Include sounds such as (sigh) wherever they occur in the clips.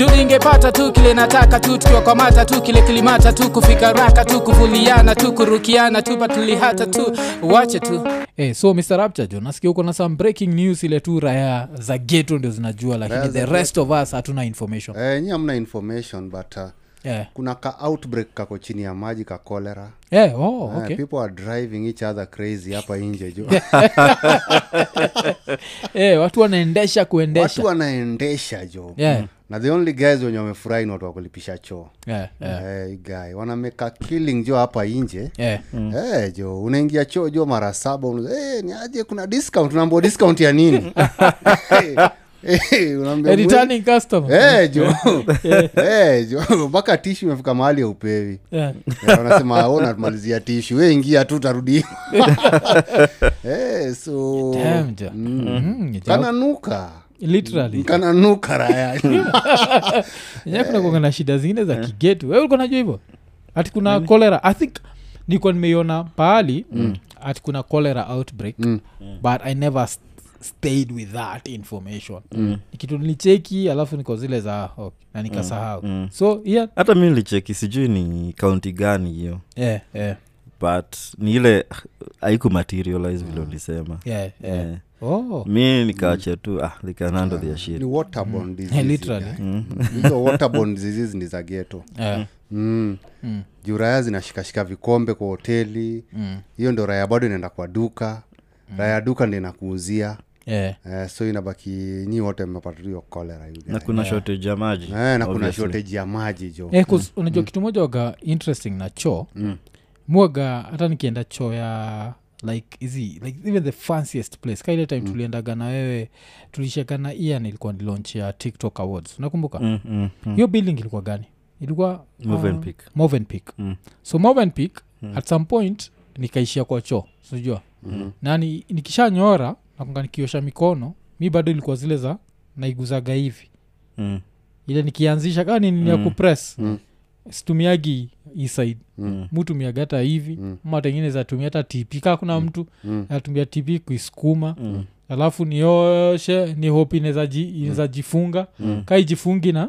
juu ningepata tu kile nataka tu tukiwakwamata tu kile kilimata tu kufika raka tu kuvuliana tu kurukiana tu patulihata tu wache tu. Hey, so mr rapture jo nasikia uko na some breaking news ile tu raya za geto ndio zinajua lakini the rest of us hatuna information. Eh, nyi hamna information but uh, yeah. kuna ka outbreak kako chini ya maji ka cholera. Yeah, oh, Eh, okay. people are driving each other crazy hapa nje jo. (laughs) Eh, watu wanaendesha kuendesha. Watu wanaendesha jo. Yeah. Na the only guys wenye wamefurahi ni watu wakulipisha choo. Yeah, yeah, hey, guy. Wanameka killing jo hapa inje. Yeah. Eh, jo unaingia choo jo mara saba una- eh, ni aje kuna discount. Unaambua discount ya nini? (laughs) Eh, Eh, Eh, (laughs) mpaka tishu imefika mahali ya upevi Yeah. Eh, wanasema "Oh, natumalizia tishu we ingia tu tarudi hey, (laughs) so Damn, mm, mm-hmm, kananuka literally. Kananuka raya enyewe (laughs) kuna kuanga na shida zingine za kigetu we ulikuwa najua hivyo? Ati kuna cholera. I think nikuwa nimeiona pahali ati kuna cholera outbreak Mm. but i never st- stayed with that information. Mm. kitu nilicheki alafu niko zile za okay, na nikasahau. Mm. so yeah, hata mi nilicheki sijui ni kaunti gani hiyo. Yeah, yeah, but ni ile haikumaterialize vile ulisema. Yeah, yeah. Eh, Oh. mi nikaacha tu ah, likanando waterborne (laughs) (laughs) disease ni za geto Yeah. mm. Mm. juu raya zinashikashika vikombe kwa hoteli. Mm. hiyo ndo raya bado inaenda kwa duka. Raya ya duka ndi inakuuzia. Yeah. Uh, so inabaki nyi wote mmepata hiyo cholera na kuna shortage ya maji eh, na kuna shortage ya maji jo Eh, mm. unajua kitu moja waga interesting na choo. Mm. Mwaga hata nikienda choo ya like hizi like even the fanciest place kaile time mm. tuliendaga na wewe tulishaka na ian ilikuwa ni launch ya tiktok awards unakumbuka Mm, mm, mm. hiyo building ilikuwa gani ilikuwa Movenpick. movenpick Mm. so movenpick at some point nikaishia kwa choo sijua mm. na ni, nikishanyora nakunga nikiosha mikono mi bado ilikuwa zile za naiguzaga hivi Mm, ile nikianzisha kaa ni mm. ya Mm. kupress Mm. Situmiagi isaid Mm. mutumiaga hata hivi Mm. matengine zatumia hata tp ka kuna mtu Mm. natumia tp kuisukuma mm, alafu nioshe ni hope inaweza ji- jifunga mm. ka ijifungi na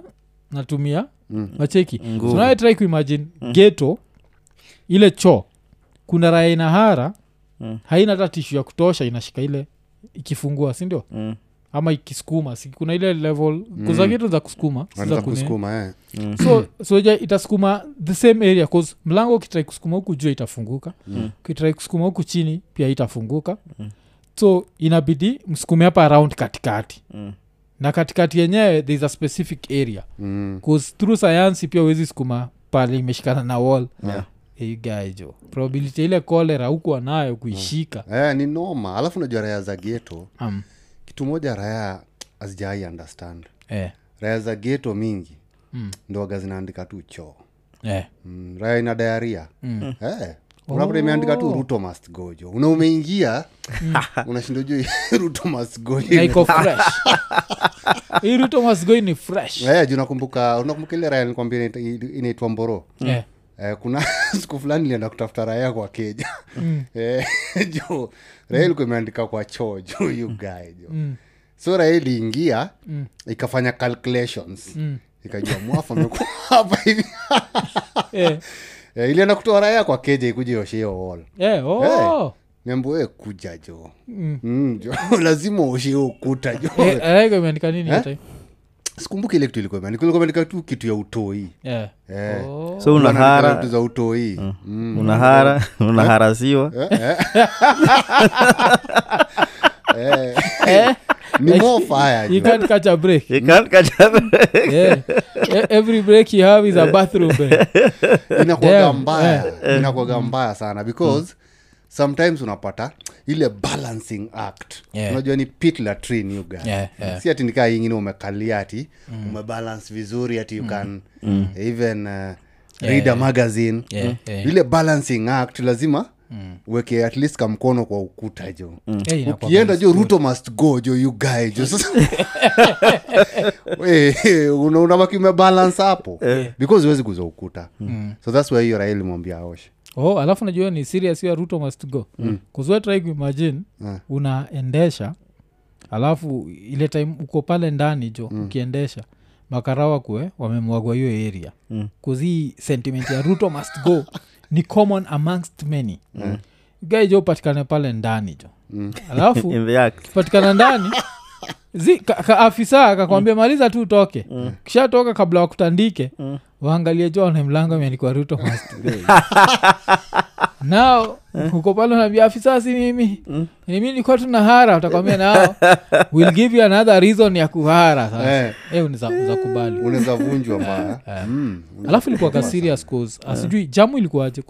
natumia Mm. macheki Nguvu. tunatrai kuimagine geto ile choo kuna raya inahara Mm. haina hata tishu ya kutosha inashika ile ikifungua sindio Mm, ama ikisukuma si kuna ile level geto za kusukuma za kusukuma eh. mm. so soja itasukuma the same area cause mlango ukitrai kusukuma huku juu itafunguka. Mm. ukitrai kusukuma huku chini pia itafunguka. So inabidi msukume hapa around katikati. Mm. na katikati yenyewe there is a specific area. Mm. cause through sayansi pia uwezi sukuma pale imeshikana na wall. Yeah. guy probability ile kolera hukuwa nayo kuishika. Eh, ni noma. Alafu najua raya za geto um, kitu moja raya azijai understand. Eh, raya za geto mingi Mm. ndo waga zinaandika tu choo. Eh. mm, raya ina dayaria Mm. eh. unapata imeandika tu ruto must gojo una umeingia (laughs) unashinda juu (laughs) ruto must go. Na iko fresh. (laughs) Hii ruto masgoi ni fresh. Eh, juu nakumbuka unakumbuka ile raya inaita- inaitwa mboro? Eh. Eh, kuna (laughs) siku fulani ilienda kutafuta raya kwa keja (laughs) eh, (laughs) jo raya ilikuwa imeandika kwa choo jo guy jo Mm. so raya iliingia Mm. ikafanya calculations Mm. ikajua mwafa amekuwa hapa hivi Eh. eh, ilienda kutoa raya kwa keja ikuja yosheo wall Eh, oh. we kuja jo Mm. mm, jo lazima uoshe ukuta jo Eh, imeandika nini Eh? Sikumbuki ile kitu ilikuwa imeandika. ilikuwa imeandika tu kitu ya utoi. Yeah. yeah. oh. so unahara. Za utoi. Mm. unahara unaharasiwa. (laughs) Eh, Eh, ni more fire you can't catch a break. You can't catch up. yeah. E- every break you have is a bathroom break inakwaga Damn, mbaya. Inakwaga mbaya sana because sometimes unapata ile balancing act. Yeah. unajua ni pit latrine you guy Yeah, yeah. si ati nikaa ingine umekalia ati umebalance vizuri ati you can even uh, read a magazine. Yeah, yeah. ile balancing act lazima uweke at least kamkono kwa ukuta jo. Mm. hey, ukienda jo ruto must go jo you guy jo. (laughs) Una- unabaki umebalance hapo. Because huwezi kuza ukuta. So thats why hiyo raili mwambia aoshe oh alafu najua ni serious ya ruto must go mm. try kuimagine yeah. unaendesha alafu ile time uko pale ndani jo mm. ukiendesha makarawa kue wamemwagwa hiyo area Mm. kuzii sentiment ya ruto must go (laughs) ni common amongst many mm. gae jo upatikane pale ndani jo alafu (laughs) in the act patikana ndani (laughs) zi ka, ka afisa akakwambia maliza tu utoke mm. kishatoka kabla wakutandike mm. waangalie jone mlango imeandikwa ruto (laughs) nao huko pale unaambia afisa si mimi mm. nimi nikuwa tuna hara utakwambia nao (laughs) will give you another reason ya kuhara sasa Eh. eh, kubali unaweza vunjwa (laughs) mbaya Mm, alafu ilikuwaga serious cause asijui jamu ilikuwaje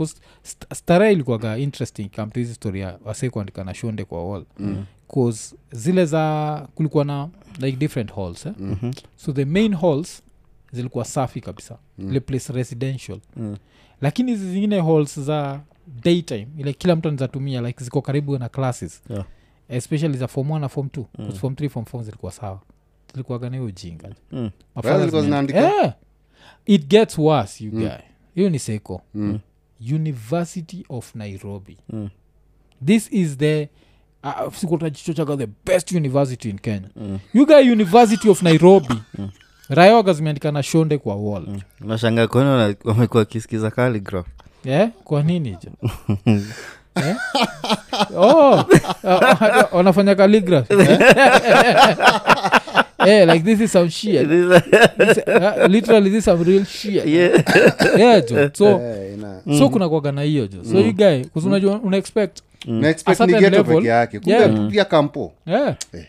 starehe ilikuwaga interesting kamtu hizi story ya wasee kuandika na shonde kwa wall mm. Cause zile za kulikuwa na like different halls eh? mm-hmm. so the main halls zilikuwa safi kabisa mm. ile place residential Mm. lakini hizi zingine halls za daytime ile kila mtu anazatumia like ziko karibu na classes Yeah. especially za form 1 na form 2 mm. form 3 form 4 zilikuwa sawa zilikuwaga na ujinga Mm. Yeah. it gets worse you guy hiyo ni seko Mm. university of nairobi Mm. this is the uh, sikutajichochaga the best university in kenya mm. yuga university of nairobi rayoga zimeandika na shonde kwa wall mm. nashanga kuona wamekuwa kisikiza calligraph yeah? kwa nini jo (laughs) Eh? oh, (laughs) wanafanya calligraphy hey, (laughs) like this is some shit This, uh, literally this is some real shit Yeah. yeah jo so Eh, nah. so kuna kwaga na hiyo jo so you guy kusunajua una expect na expect A certain ni ghetto level, peke yake kumbe yeah. pia kampo yeah. Eh.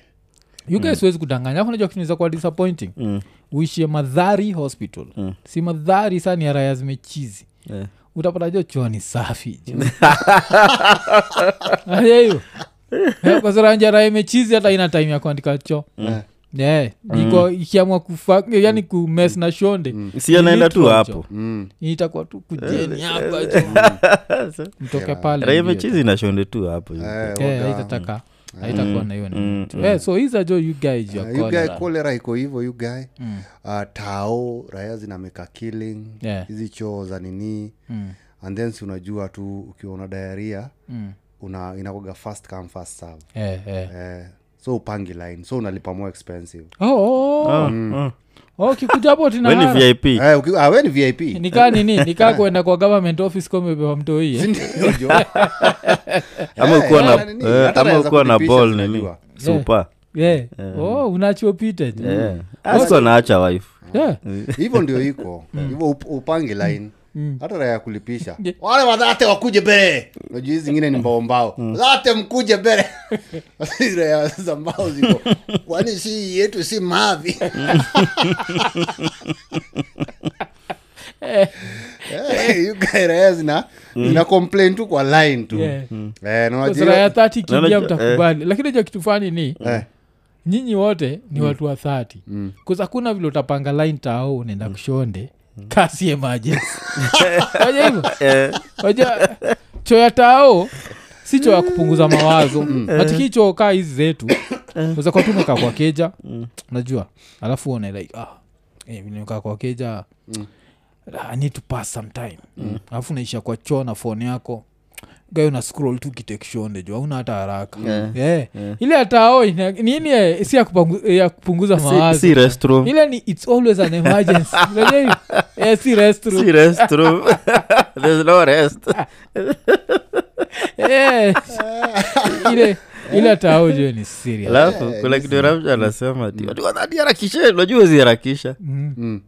you guys siwezi kudanganya afu najua kinaweza kuwa disappointing Mm. uishie madhari hospital Mm. si madhari saa ni araya zimechizi Yeah. utapata jo choo ni safi (laughs) jo Aje Eh, kwa sababu njara imechizi hata ina time ya kuandika choo Eh. Yeah. iko ikiamwa kufa yani kumes na shonde si anaenda tu hapo. Mm. itakuwa tu kujeni hapa (laughs) mtoke pale mechizi nashonde tu hapo itataka Eh, na hiyo Mm, nini tu. Eh, so hiza jo you guys your you guy cholera. kolera iko hivyo guy Mm. uh, tao raya zinameka killing Yeah. choo za nini Mm. and then si unajua tu ukiwa una diaria Mm. una inakoga fast come fast serve yeah, yeah. eh, so upangi line. So unalipa more expensive. Oh, oh, oh. Mm. Oh, hapo tina weni hara. vip eh, uki, ah, nikaa nini nikaa kuenda kwa government office komepewa mtoi eh? (laughs) Eh, ukuwa na ball nini? supa yeah. oh, wife. Yeah. hivyo ndio iko. Hivyo upangi line. Mm. Hata raya ya kulipisha. Yeah. wale wadhate wakuje mbele. Najua zingine ni mbaombao dhate mkuje mbele. Raya za mbao ziko. (laughs) Kwani si yetu si mavi? (laughs) Eh, Eh, raya zina zina complain tu kwa line tu. Yeah. Eh, thati kiingia Unajua, mtakubali. Lakini jo kitu fani ni Eh, nyinyi wote ni watu wa thati mm. hakuna vile utapanga line tao unaenda kushonde kasi emergency. (laughs) Waja hivo Eh, waja cho ya tao si choya kupunguza mawazo. Atiki cho kaa hizi zetu uzakwa tumekaa kwa keja. Najua alafu uone like ah, eh, nimekaa kwa keja. I need to pass some time. Alafu naisha kwa choo na fone yako gayo na scroll tu kitekshonde jo auna hata haraka Yeah. yeah. ile hatao nini eh, si ya kupangu- ya kupunguza si- mawazo si restroom ile ni its always an emergency (laughs) yeah. Eh, si restroom. si restroom (laughs) there's no rest (laughs) yes. ile hatao ni siri alafu Eh, kuna kitu ramsha anasema ti watu Mm. mm.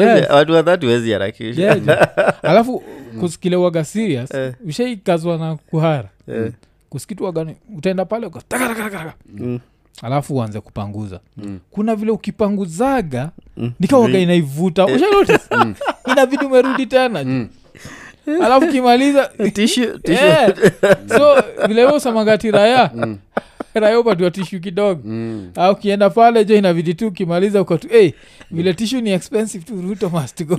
Yes. watu wadhati wezi harakisha (laughs) alafu kusikilewaga serious Eh. ushaikazwa na kuhara Eh. kusikitwagani utaenda pale uka- taka, taka, taka, taka. Mm. alafu uanze kupanguza Mm. kuna vile ukipanguzaga Mm. nikawaga inaivuta ushanotice (laughs) inabidi umerudi tena Mm. alafu kimaliza Tissue- tissue. (laughs) Yeah. so vile raya raya upatiwa tishu kidogo Mm. au ukienda pale jo inabidi tu ukimaliza ukatu hey, vile tishu ni expensive tu ruto must go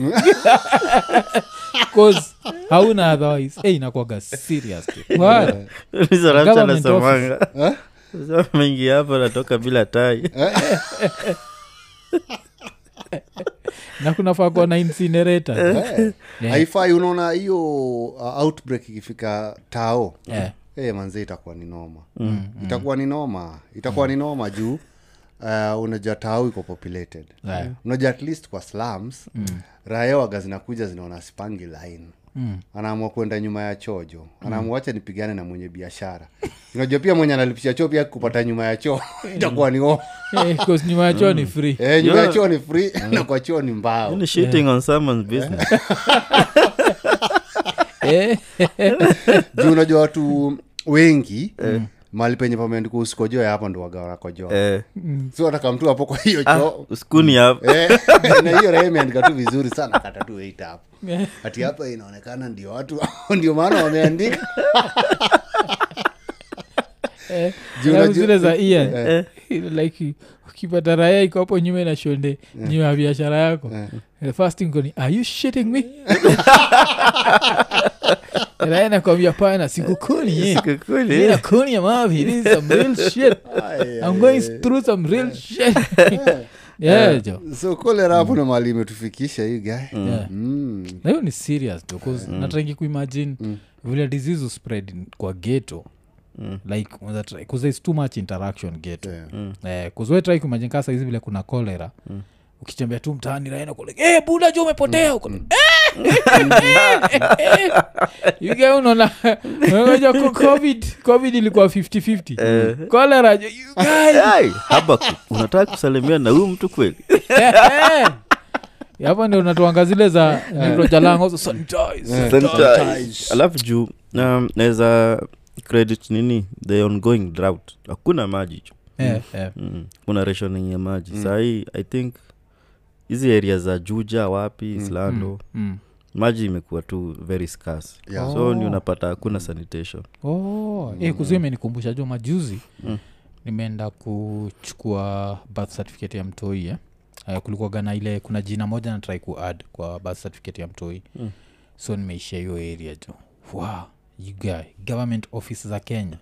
(laughs) cause hauna otherwise hey, inakwaga serious tu. Wala. Hizo ramsha Government anasemanga Eh? Mengi hapo natoka bila tai (laughs) na kunafaa kuwa na incinerator Eh. Yeah. haifai unaona hiyo uh, outbreak ikifika tao Yeah. Hey, manze itakuwa ni noma itakuwa ni noma itakuwa ni noma juu uh, unajua tau iko populated. Yeah. unajua at least kwa slums mm. raya waga zinakuja zinaona sipangi line. Mm. anaamua kwenda nyuma ya chojo. Anaamua mm. nipigane na mwenye biashara. (laughs) Unajua pia mwenye analipisha choo pia kupata nyuma ya choo (laughs) itakuwa ni o Eh, nyuma ya choo ni free. Eh, nyuma ya choo ni free (laughs) na kwa choo ni mbao. Ni shitting on someone's business. Eh, juu unajua watu wengi mali penye pameandika usikojoe hapo ndo waga wanakojoa eh, si ataka mtu hapo kwa hiyo choo. uskuni hapo Eh, (laughs) na hiyo raha imeandika tu vizuri sana kata tu weit hapo. Hati hapa inaonekana ndio watu ndio maana wameandika. Eh, zile za Ian. like ukipata raya iko hapo nyuma inashonde nyuma ya biashara yako. The first thing ni are you shitting me? (laughs) Raya nakwambia pana sikukuni. (laughs) Sikukuni, ya mavi this is some real shit. I'm going through some real shit. (laughs) Yeah so na mali imetufikisha hii Yeah. Mm. na ni serious because mm. natrangi kuimagine vile disease spread kwa geto like kuza too much interaction geto Yeah. eh, kuzwetrai kuimagine saizi vile kuna kolera ukichembea tu mtaani raena kule hey, buda jo umepotea huko. Yuga unaona unaja covid covid ilikuwa 5050 kolera jo you guys. Ai, Habaku, unataka kusalimia na huyu mtu kweli? (laughs) Hapa ndio unatuanga zile za nitrojalango sanitize Sanitize. alafu juu um, naweza credit nini? The ongoing drought. Hakuna maji ju Eh, eh. mm. kuna rationing ya maji. Mm. sahii i think hizi area za juja wapi islando Mm. maji imekuwa tu very scarce. Yeah. so ni unapata hakuna sanitation. Oh, eh, kuzio imenikumbusha. Jo majuzi nimeenda kuchukua birth certificate ya mtoi eh? uh, kulikuwaga na ile kuna jina moja natrai try kuad kwa birth certificate ya mtoi. Mm. so nimeishia hiyo area jo wow, you government office za kenya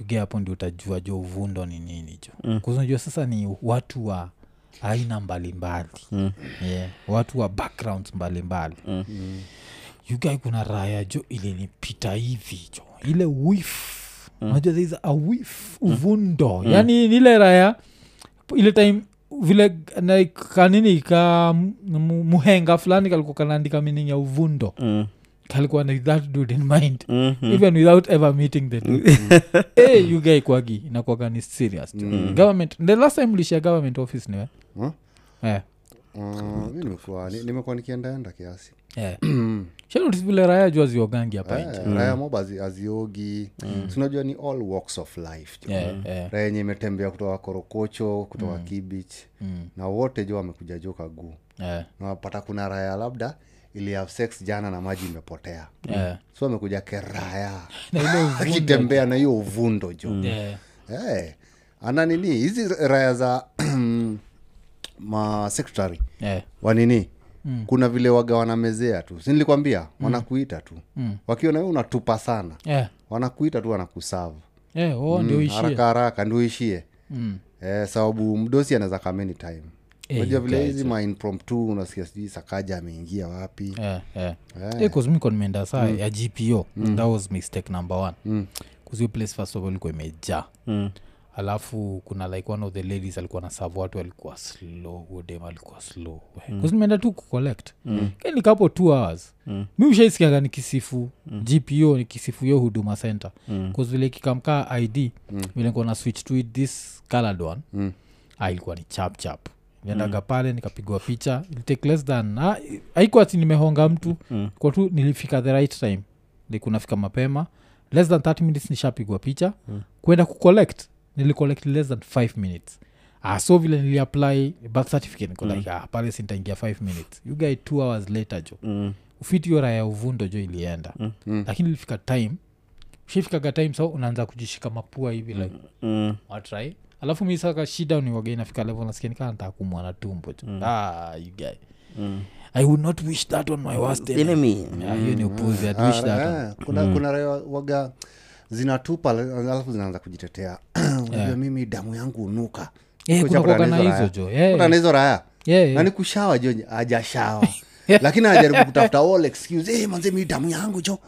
yuga hapo ndi utajua jo uvundo ni nini jo mm. kuzunajua sasa ni watu wa aina mbalimbali mm. yeah, watu wa backgrounds mbalimbali mm. yugai kuna raya jo ilinipita hivi jo ile wif unajua mm. is a wif uvundo mm. yaani ile raya ile time vile like, kanini ka muhenga fulani kalikuwa kanaandika mining ya uvundo mm. Kalikuwa na that dude in mind mm-hmm. even without ever meeting the dude hey, (laughs) you guy kwagi inakuwaga ni serious jo. government the last time lishia government office niwe Huh? eh. Uh, nimekuwa nimekuwa nikiendaenda kiasi eh. (clears throat) Vile raya juu aziogangi hapa nje Eh, mob hazi- haziogi sinajua ni all walks of life yeah, Eh, eh. raya yenye imetembea kutoka korokocho kutoka kibich na wote jo wamekuja jo kaguu yeah. napata kuna raya labda ili have sex jana na maji imepotea. Yeah. so amekuja keraya. Akitembea na hiyo uvundo jo Eh, hey, ana nini? Hizi raya za (clears throat) ma secretary. Eh. wanini mm. kuna vile waga wanamezea tu. Sinilikwambia mm. wanakuita tu. Mm. wakiona we unatupa sana. Yeah. wanakuita tu wanakusavu yeah, oh, ndio haraka haraka ndio ishie. Mm. eh, sababu mdosi anaweza come anytime. Eh, unajua vile hizi ma impromptu unasikia sijui sakaja ameingia wapi Eh, eh. Eh, 'cause mi nimeenda saa ya gpo that was mistake number one mm. kuzio place first of all ilikuwa imejaa Mm. alafu kuna like one of the ladies alikuwa na savu watu alikuwa slow udem alikuwa slow mm. nimeenda tu kucollect mm. nikapo two hours mm. mi ushaisikiaga nikisifu mm. gpo nikisifu hiyo huduma center mm. vile kikamkaa id mm. vile nikuwa na switch to this colored one Mm. ah, ilikuwa ni chap chap mm. pale nikapigwa picha. Ilitake less than ah, haikuwa ti nimehonga mtu. Mm. kwa tu nilifika the right time. Likunafika mapema. Less than 30 minutes nishapigwa picha. Mm. kwenda kucollect nilicollect less than 5 minutes. Ah, so vile niliapply birth certificate niko like ah, pale sintaingia 5 minutes. You guy two hours later jo. Mm. ufiti hiyo raya ya uvundo jo ilienda. Mm. lakini ilifika time. Ushifikaga time so unaanza kujishika mapua hivi like Mm. watrai alafu mi saka shida ni waga inafika level nasikia nikaa nataka kumwa na tumbo tu. Ah, you guy. I would not wish that on my worst enemy. Enemy. Hiyo ni upuzi I'd Ah, wish that on- eh, kuna kuna raya waga zinatupa alafu zinaanza kujitetea. (clears throat) Unajua mimi damu yangu unuka Eh, Kucha kuna kuwaga na kutana hizo jo raya. Eh, hizo raya yeah, yeah. nani kushawa jo ajashawa (laughs) lakini anajaribu kutafuta all excuse hey, manze mi damu yangu jo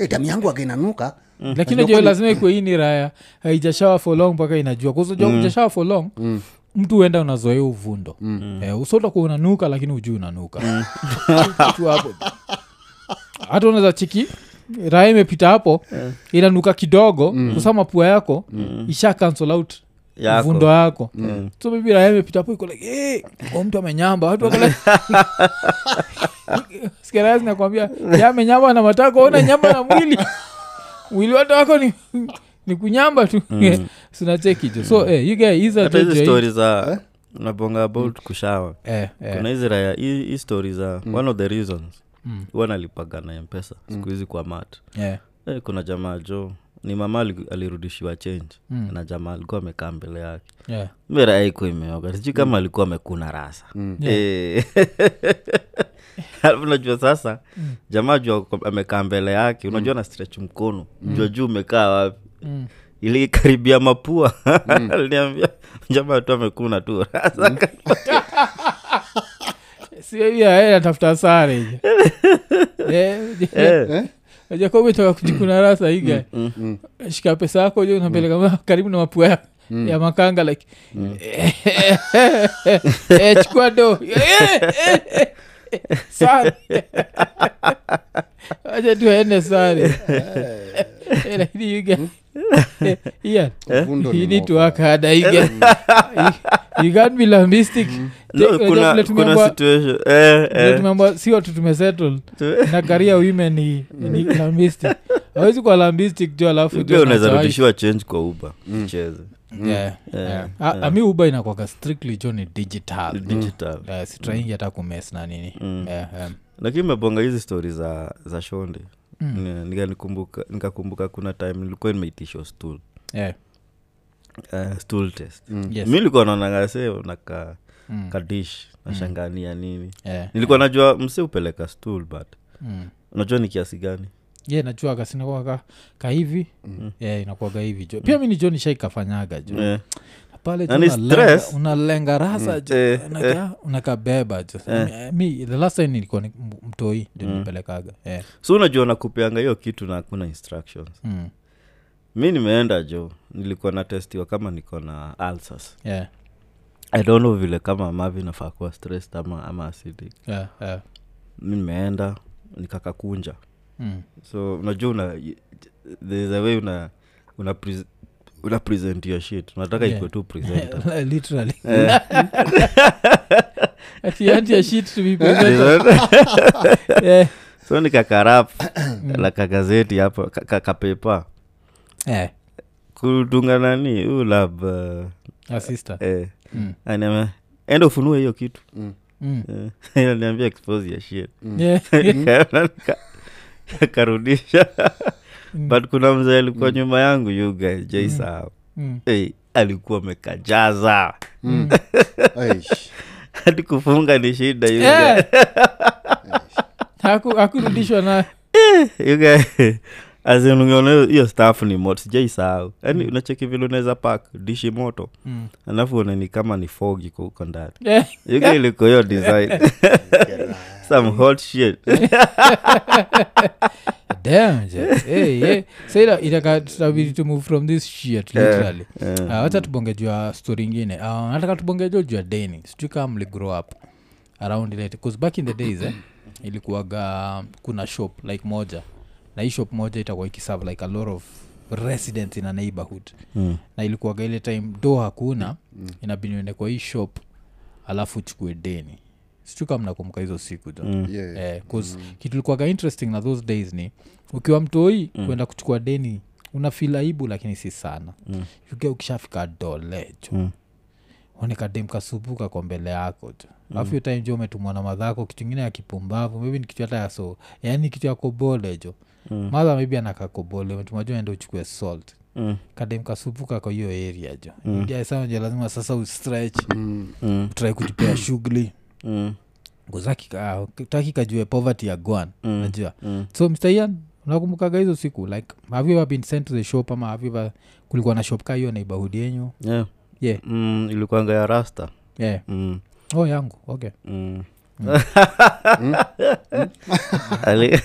"Eh, damu yangu akainanuka lakini najua lazima ikuwe hii ni raya haijashawa for long mpaka inajua. Kuzajua mm. ujashawa for long Mm. mtu uenda unazoea uvundo. Mm. eh, usotakuwa unanuka lakini ujuu unanuka. Hapo. Hata unaweza chiki raha imepita hapo inanuka kidogo mm. kusama pua yako isha cancel out Yako. yako so maybe raya imepita po iko like hey, mtu amenyamba. Watu wako like (laughs) sikeraya zinakwambia ya amenyamba na matako ona nyamba na mwili. Mwili watu wako ni ni kunyamba tu. Mm. (laughs) jo so eh, you guys, hizo hata hizi za nabonga about kushawa. Eh, eh, kuna hizi raya hii story za one of the reasons huwa nalipaga na mpesa siku hizi kwa mat. Yeah. Eh, kuna jamaa jo ni mama alirudishiwa change. Na jamaa alikuwa amekaa mbele yake. Yeah. mera iko imeoga. Sijui kama alikuwa amekuna rasa. Eh. (laughs) alafu najua sasa jamaa jua amekaa mbele yake. Unajua na stretch mkono. Jua juu umekaa wapi? Ili karibia mapua. (laughs) Aliniambia jamaa tu amekuna tu rasa. (laughs) Natafuta sare. Eh, najua umetoka kujikuna rasa iga shika pesa yako jo unapeleka mm. (laughs) karibu na mapua ya, ya makanga like (laughs) eh, chukua do (laughs) Eh, eh, sare acha tuaende sare lakini you guys- eh, ni need to work harder, (laughs) you can't be lambistic tumeambiwa- situation. Eh, eh. si watu tumesettle na karia women ni, ni lambistic awezi kwa lambistic jo alafu pia unaweza rudishiwa change kwa uba cheze ami uba inakwaka strictly jo ni digital. Digital. Eh, sitraingi hata kumes na nini. Eh, eh. lakini mebonga hizi stori za za shonde Ni- nikanikumbuka nikakumbuka kuna time nilikuwa nimeitishwa stool. Yeah. uh, stool test. Yes. mi likuwa naonangase naka Mm. kadish nashangania nini. Yeah. nilikuwa najua mse upeleka stool but mm. unajua ni kiasi gani? Ye najua kasinakwaga kahivi yeah, inakuaga hivi jo. Pia mi ni jo nishaikafanyaga jo. Eh, pale unalenga- rasa Eh, unakabeba Mi- the last time nilikuwa ni- mtoi ndinipelekaga mm. yeah. so unajua nakupeanga hiyo kitu na hakuna instructions mm. mi nimeenda jo nilikuwa natestiwa kama niko na alsas yeah. i don't know vile kama mavi nafaa kuwa stressed ama, ama acidic yeah. yeah. mi nimeenda nikakakunja Mm. so unajua una there's a way una una, pres- una present your shit unataka Yeah. ikuwe tu presenter literally Ati anti ya shit to be presented. Yeah. so nikakarap la kagazeti hapo ka- ka- kapepa Eh, kudunga nani ulab uh, eh, Mm. enda ufunue hiyo kitu Mm. Eh, niambia expose ya shit Yeah. Nikaona akarudisha but kuna mzee alikuwa nyuma yangu yuga jaisahau Mm. hey, alikuwa amekajaza. Mm. (laughs) hadi kufunga ni shida Eh. (laughs) Haku- hakurudishwa na You guy, as in ungeona hiyo- staff ni moto sijaisahau mm. unacheki vile unaweza pak dishi moto. Mm. alafu unani kama ni fogi iko huko ndani. Eh. yuga ilikuwa hiyo design (laughs) some hot shit (laughs) Damn. Hey, hey. Sa itaka tutabidi to move from this shit literally Yeah. Ah, wacha tubonge juu ya story ingine Ah, nataka tubonge juu ya deni sijui kama mli grow up around it bcause back in the days eh, ilikuwaga kuna shop like moja na hii shop moja itakuwa ikiserve like a lot of residents in a neighborhood Mm. na ilikuwaga ile time do hakuna inabidi uende kwa hii shop alafu uchukue deni kama mnakumbuka hizo siku jo Mm. Yeah. eh, mm. kitulikuwaga interesting na those days ni ukiwa mtoi mm. kwenda kuchukua deni unafil aibu lakini si sana Mm. uke ukishafika dolejo Mm. onekadem kwa mbele yako tu alafu mm. time jo umetumwa na madhako kitu ingine ya kipumbavu maybe ni kitu hata ya so yani kitu ya kobole jo Mm. madha maybe anakakobole umetumwa jo ende uchukue salt Mm. kadem kwa hiyo area jo mm. jo lazima sasa ustretch Mm. Mm. utrai kujipea shughuli Mm. taki kajue poverty ya gwan Mm. najua Mm. so mr ian unakumbukaga hizo siku like have you ever been sent to the shop ama have you ever kulikuwa na shop ka hiyo neighborhood yenyu Yeah. yeah Mm, ilikuanga ya rasta yeah mm. oh yangu okay Mm. Ali-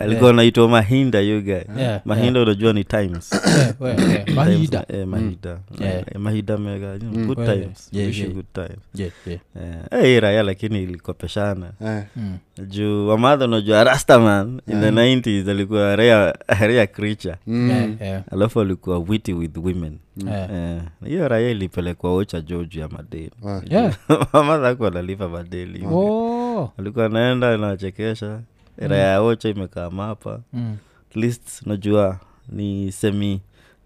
alikuwa naitwa mahinda yuga Yeah, mahinda unajua ni times. (coughs) Yeah, mahida eh, mahida Yeah. Eh, mahida mega. You good times. Yeah, yeah. good times. Yeah, yeah. Eh, eh, raya lakini ilikopeshana. Eh, Mm. juu wamadha unajua rastaman in the 90s alikuwa rare, rare creature. Mm, Yeah, yeah, alafu alikuwa witty with women. Yeah. Eh, hiyo raya ilipelekwa ocha joju ya madeni. Yeah. (laughs) mamadha aku analipa madeli Oh. alikuwa naenda nawachekesha raya ya ocha imekaa mapa Mm. at least najua ni semi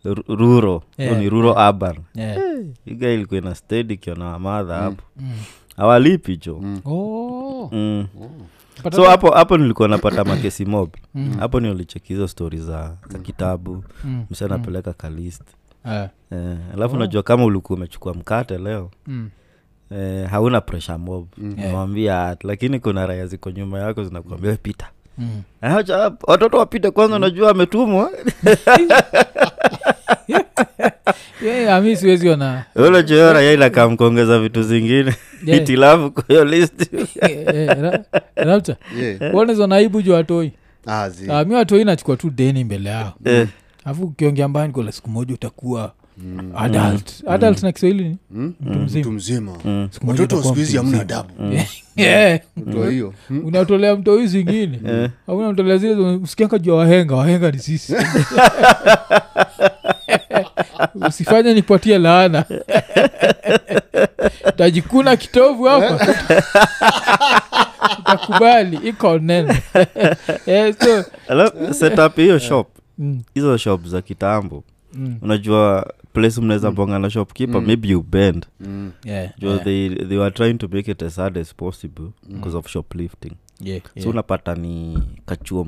ru- ruro Yeah, yeah, ni ruro yeah. urban Yeah. iga ilikuwa ina stedi kiona wamadha hapo Mm. awalipi jo Oh. mm. oh so hapo hapo nilikuwa napata (coughs) makesi mob Mm. hapo nilicheki hizo stori za, za kitabu Mm. msa anapeleka kalist Eh. eh, oh. najua kama ulikuwa umechukua mkate leo Mm. Eh, hauna pressure mob. Yeah. nawambia lakini kuna raya ziko nyuma yako zinakuambia "We pita. Mm. Eh, acha, watoto wapite kwanza unajua ametumwa. (laughs) Yeah, ami siwezi ona. Unachoyo raya inakaa mkuongeza vitu zingine. Yeah. itilafu kwa hiyo list. Rapta (laughs) Yeah. uonezwa naibu juu watoi Ah. Ah, mi watoi nachukua tu deni mbele yao. Eh, alafu ukiongea nikola siku moja utakuwa adult. Adult na kiswahili ni? Mm? mtu mzima. Mtu mzima. Mm. Watoto wa siku hizi hamna adabu. (laughs) hiyo. Mm. unatolea mtoi zingine? Eh. au unamtolea zile usikianga wahenga. Wahenga ni sisi. (laughs) Usifanye nipatie laana. (laughs) Tajikuna kitovu hapa. Takubali iko nene Eh, so, hiyo shop. Mm, hizo shop za kitambo mm, unajua place mnaweza bonga na shopkeeper maybe you bend. Mm. yeah, Juu yeah, they, they were trying to make it as hard as possible because of shoplifting. Yeah, so yeah. unapata ni kachuo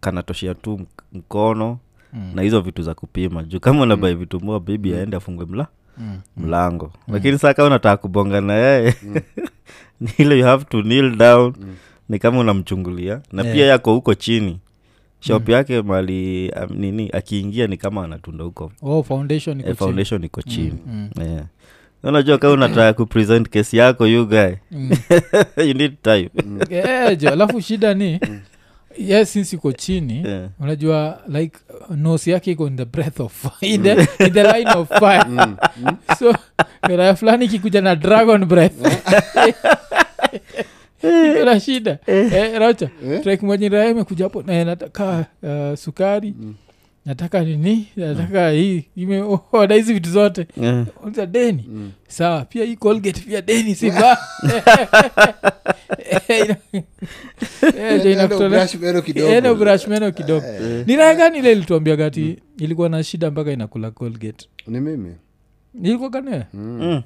kanatoshea tu mkono Mm. na hizo vitu za kupima. Juu kama unabai vitu mua mm. aende afungwe mla Mm. mlango. Lakini saa kama unataka kubonga na yeye (laughs) ni ile you have to kneel down. Ni kama unamchungulia. Na Yeah. pia yako huko chini shop yake mali um, nini akiingia ni kama anatunda huko. Oh, foundation iko eh, foundation iko chini. mm. yeah. unajua kama unataka kupresent kesi yako you guy. Mm. (laughs) you need time. Eh, jo alafu shida ni yes since iko chini Yeah. unajua like nose yake iko in the breath of (laughs) in the, in the line of (laughs) fire. So raya fulani ikikuja na dragon breath iko na shida. Eh, racha imekuja hapo na nataka uh, sukari. Nataka nini? Nataka hii imeoda (laughs) hizi vitu zote. Yeah. uliza deni? Sawa pia hii colgate pia deni siba kidogo. ene brush meno kidogo. Ni gani ile ilituambia gati ilikuwa na shida mpaka inakula colgate? Ni mimi. Ilikuwa Mm.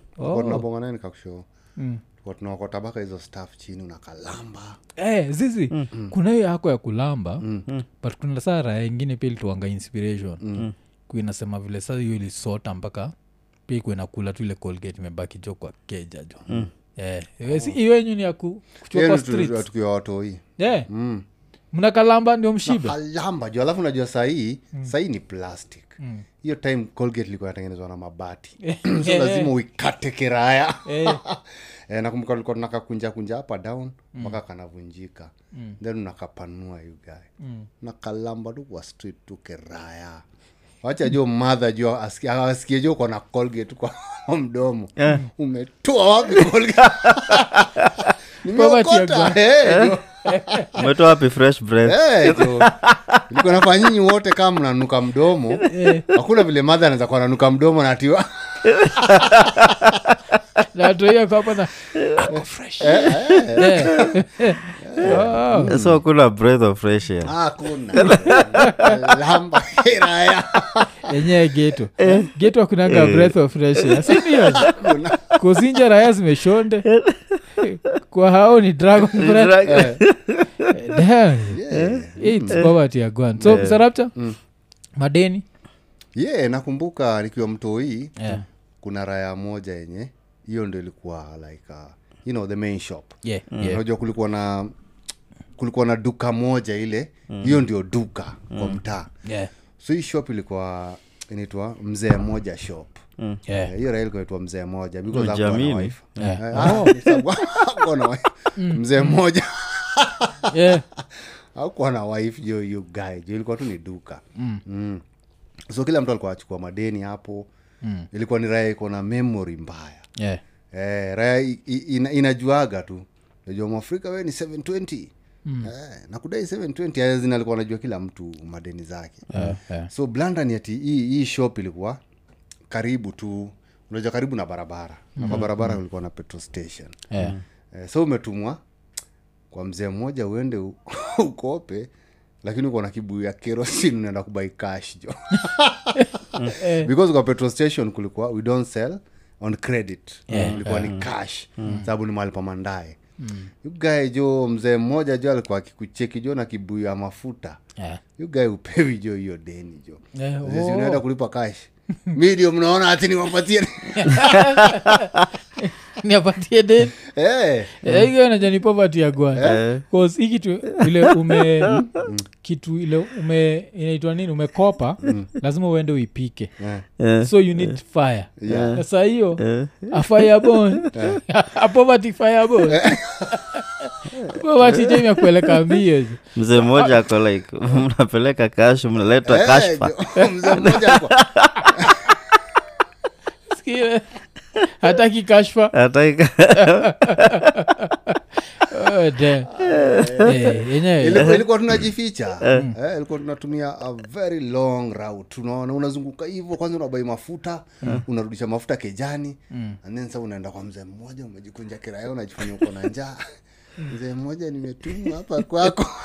Naye nikakushow. Mm. Tulikuwa tunaokota mpaka hizo staff chini unakalamba Eh, zizi kuna hiyo yako ya kulamba Mm. but kuna saa raya ingine pia ilituanga inspiration mm. kuinasema vile saa hiyo ilisota mpaka pia ikuwa kula tu ile colgate imebaki jo kwa keja jo mm. Eh, oh. iwenyu ni ya ku- kuchukua kwa streets tukiwa watoi yeah. Mm. Mnakalamba ndio mshibe. Kalamba juu alafu najua sahii sahii ni plastic. Hiyo time colgate ilikuwa natengenezwa na mabati. (clears throat) So lazima uikate kiraya. Eh. (laughs) Eh, nakumbuka ulikuwa tunakakunja kunja hapa down mpaka kanavunjika. Then unakapanua yugae mm. nakalamba tu kwa street tu kiraya. Wacha jo madha jo asikie asikie jo kona colgate kwa (laughs) mdomo. Yeah. umetoa wapi colgate? (laughs) Nimeokota. Eh, umetoa wapi fresh breath? Eh, jo. Nyinyi wote kama mnanuka mdomo. Hakuna vile madha anaweza kuwa nanuka mdomo natiwa fresh. Eh. Oh. so kuna breath of fresh air. Kiraya geto geto akunanga breath of fresh air. Sindio kuzinja raya zimeshonde. (laughs) Kwa hao ni dragon breath Damn. It's poverty ya gwan so sarapcha madeni? Ye nakumbuka nikiwa mtoii Yeah. kuna raya moja yenye hiyo ndo ilikuwa like uh, you know the main shop. Yeah, yeah. unajua kulikuwa na kulikuwa na duka moja ile hiyo ndio duka kwa mtaa. Yeah, so hii shop ilikuwa inaitwa mzee moja shop yeah. Eh, hiyo rahil kunaitwa mzee moja. Eh, ah, na wife. mzee moja (laughs) Yeah. aukuwa na wife jo hiyo guy jo ilikuwa tu ni duka mm. Mm. so kila mtu alikuwa achukua madeni hapo mm. ilikuwa ni raya iko na memory mbaya yeah. eh, raya ina, inajuaga tu najua mwafrika we ni 720 mm. eh, nakudai 720 azin alikuwa anajua kila mtu madeni zake Yeah, yeah. so blandan ati hii, hii shop ilikuwa karibu tu unajua karibu na barabara na kwa barabara kulikuwa na petrol station Yeah. eh, so umetumwa kwa mzee mmoja uende (laughs) ukope lakini uko na kibuyu ya kerosin unaenda kubai cash jo (laughs) because kwa petrol station kulikuwa we don't sell on credit Yeah. ilikuwa ni cash sababu ni mahali pamandae mm. yugae jo mzee mmoja jo alikuwa akikucheki jo na kibuyu ya mafuta Yeah. yugae upewi jo hiyo deni jo yeah. Oh. unaenda kulipa cash mi ndio mnaona ati niwapatie (laughs) niapatie deni Eh, hiyo poverty ya gwana cause hii kitu ile ume (laughs) kitu ile ume inaitwa nini? Umekopa lazima uende uipike. Eh, Eh, so you need fire. Yeah. hiyo eh. a firebone (laughs) a poverty firebone jo mbio mzee mmoja ako like (laughs) mnapeleka kashu mnaletwa kashfa (laughs) hataki (laughs) Oh. Eh, Ilikuwa- ilikuwa tunajificha. Eh, ilikuwa tunatumia a very long route. Unaona unazunguka hivyo kwanza unabai mafuta unarudisha mafuta kejani and then sa unaenda kwa mzee mmoja umejikunja kiraya unajifanya uko na njaa mzee mmoja nimetumwa hapa kwako. (laughs)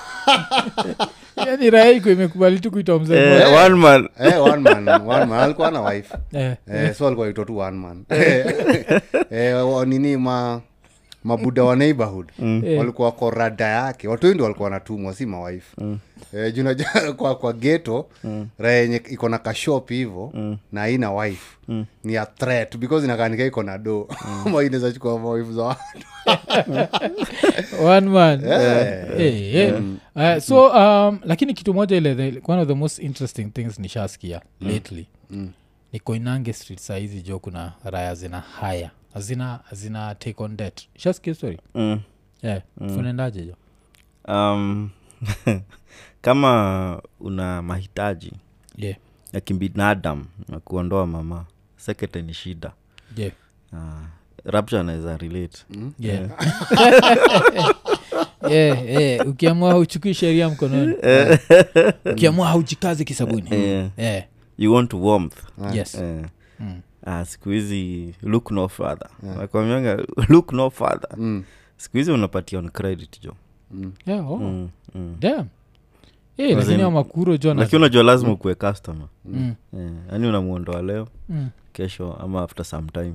Yani raha iko imekubali tu kuitwa mzee Eh, mmoja. one man. Eh, one man, one man. Alikuwa na wife. Eh, eh, so alikuwa itwa tu one man. eh, nini ma mabuda wa neighborhood. Walikuwa wako rada yake. Watu wengi walikuwa wanatumwa si mawife. Eh, juu unajua (laughs) kwa, kwa geto mm. raha yenye iko na kashop hivo na haina wife. Ni a threat because inakanika iko na do mm. (laughs) inaweza chukua mawife za watu. (laughs) One man. Yeah. hey, yeah. Mm. Uh, so um, lakini kitu moja ile the, one of the most interesting things nishaskia lately. Ni koinange street saizi jo kuna raya zina haya zina zina take on debt shaskia story mm. yeah. funaendaje jo um, (laughs) kama una mahitaji yeah. ya kibinadam na kuondoa mama sekete ni shida yeah. uh, rapture anaweza relate yeah. (laughs) yeah, yeah. ukiamua hauchukui sheria mkononi (laughs) ukiamua haujikazi kisabuni yeah. yeah. you want warmth yes yeah. Mm. Ah, siku hizi look no further. Nakwambianga look no further. Mm. siku hizi unapatia on credit jo yeah, oh. mm, mm. damn. Hey, lakini makuro jo lakini unajua lazima ukuwe customer. Mm, yaani unamwondoa leo mm. kesho ama after some time.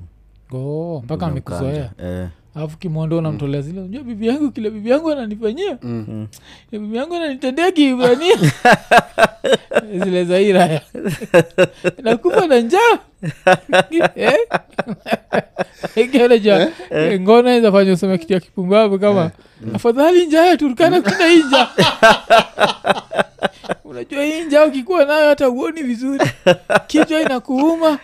Oh, mpaka amekuzoea. Eh, alafu kimondo unamtolea zile unajua bibi yangu kile bibi yangu ananifanyia. Mm-hmm. bibi yangu ananitendea kiibrania (laughs) zile za iraya nakufa na njaa. (laughs) Eh? Ikiona ngono aweza fanya useme kitu ya kipumbavu kama afadhali njaa ya turkana kuna inja (laughs) unajua hii njaa ukikuwa nayo hata uoni vizuri. Kichwa inakuuma. Eh,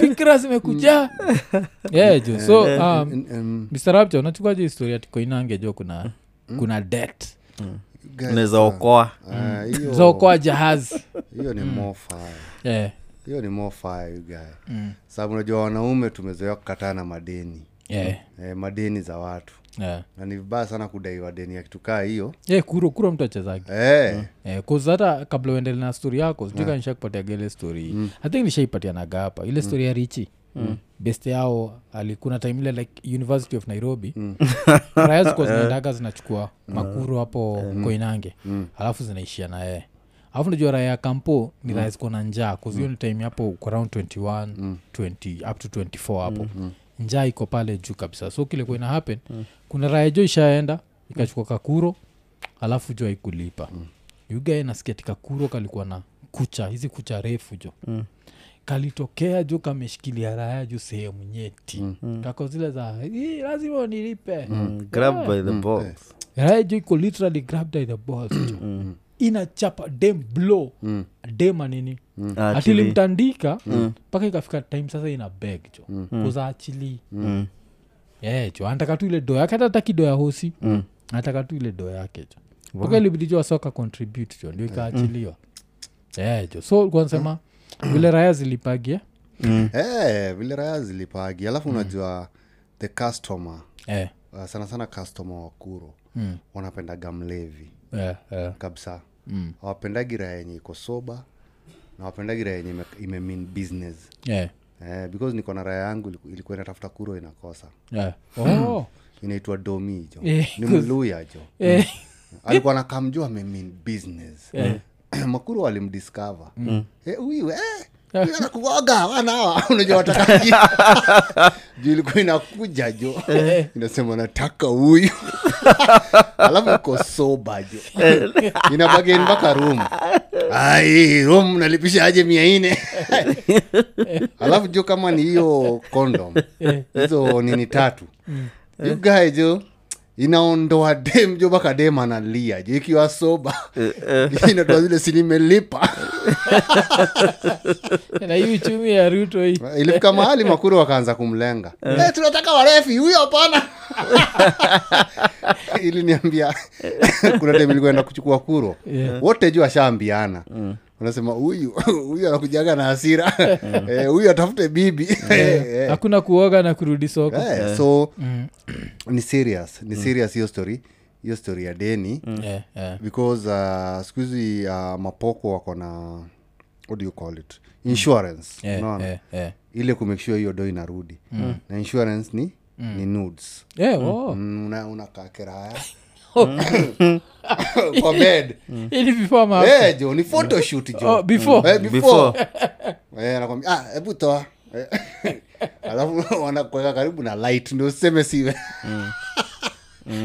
fikra zimekujaa (laughs) yeah, jo so um, Mm, mm, mr rapcha unachukuaje historia tikoinange jo kuna kuna det guys, unaweza okoa. ah, zaokoa jahazi hiyo ni more yeah. hiyo ni more guy. Mm. sababu unajua wanaume tumezoea kukataa na madeni. Yeah. eh, madeni za watu yeah. na ni vibaya sana kudaiwa deni ya kitu kaa hiyo. Yeah, kuro kuro mtu achezagi hey. yeah, 'cause hata kabla uendele na stori yako sijui yeah. nishakupatia gele stori mm. i think nishaipatianaga hapa. Ile stori ya richi mm. best yao alikuna time ile like university of nairobi. Mm. (laughs) raya zikuwa (laughs) zinaendaga zinachukua makuru hapo koinange. Mm. alafu zinaishia na yeye. Alafu najua raya ya kampo ni raya zikuwa na njaa kuzio ni time hapo around 21 20 up to 24 hapo njaa iko pale juu kabisa. So kilikuwa ina happen kuna raya jo ishaenda ikachukua kakuro alafu jo haikulipa. Mm. yugae nasikia tikakuro kalikuwa na kucha hizi kucha refu jo. Mm. kalitokea juu kameshikilia raya juu sehemu nyeti. Mm. kako zile za lazima unilipe. Mm, grab by raya jo iko literally grabbed by the balls jo. Inachapa dem blow. Mm. dem anini Ah, ati limtandika mpaka ikafika time sasa ina beg jo. Kuza achili mm, yeah, jo. Anataka tu ile doo yake hata taki do ya hosi. Mm. anataka tu ile doo yake cho mpaka ilibidi jo wasoka contribute cho ndio ikaachiliwa. Eh, jo. So kwanasema vile raya zilipagia. Eh, vile raya zilipagi alafu unajua the customer eh, uh, sana sana customer wakuro mm, wanapendaga mlevi. Eh, eh, kabisa. Mm, awapendagi raya yenye iko soba na wapendagi yenye ime- mean business. Yeah. eh, because niko na raya yangu iliku- ilikuwa inatafuta kuro inakosa. Yeah. (clears throat) Oh, inaitwa domi jo. Yeah, ni mluya jo. (laughs) Eh, alikuwa nakamjua amemean business. Eh, (clears throat) makuru walimdiscover. Eh, uiwe eh, huyu (laughs) anakuoga wanawa unajua watakaji (laughs) juu ilikuwa inakuja jo. Inasema nataka huyu. (laughs) Alafu kosoba jo. Inabageni mpaka rum ai rum nalipisha aje mia ine alafu jo kama ni hiyo condom. Hizo nini tatu. You jo inaondoa dem jo mpaka dem analia. Jo ikiwa soba (laughs) inatoa zile sinimelipa (laughs) na hii uchumi ya ruto hii. Ilifika mahali makuru wakaanza kumlenga. Hey, tunataka warefi huyo hapana. (laughs) Iliniambia kuna dem ilikuenda kuchukua kuro. Yeah. wote juu ashaambiana unasema huyu (laughs) huyu anakujaga na hasira. (laughs) Eh, huyu atafute bibi. (laughs) Eh, eh. hakuna kuoga na kurudi soko. Yeah, so (clears throat) ni serious ni serious hiyo story hiyo story ya deni. Mm. yeah, yeah. because uh, siku hizi uh, mapoko wako na what do you call it? Insurance. Yeah, unaona? yeah, yeah. ile kumake sure hiyo do inarudi. Na insurance ni ni nudes. Yeah, oh. Mm, una- unakaa kiraya kwa bed. (laughs) Ili before ma Eh, jo ni photoshoot jo Oh, before. Eh, before. (laughs) Eh, anakwambia ah hebu toa. Eh, (laughs) alafu wanakuweka karibu na light ndio useme siwe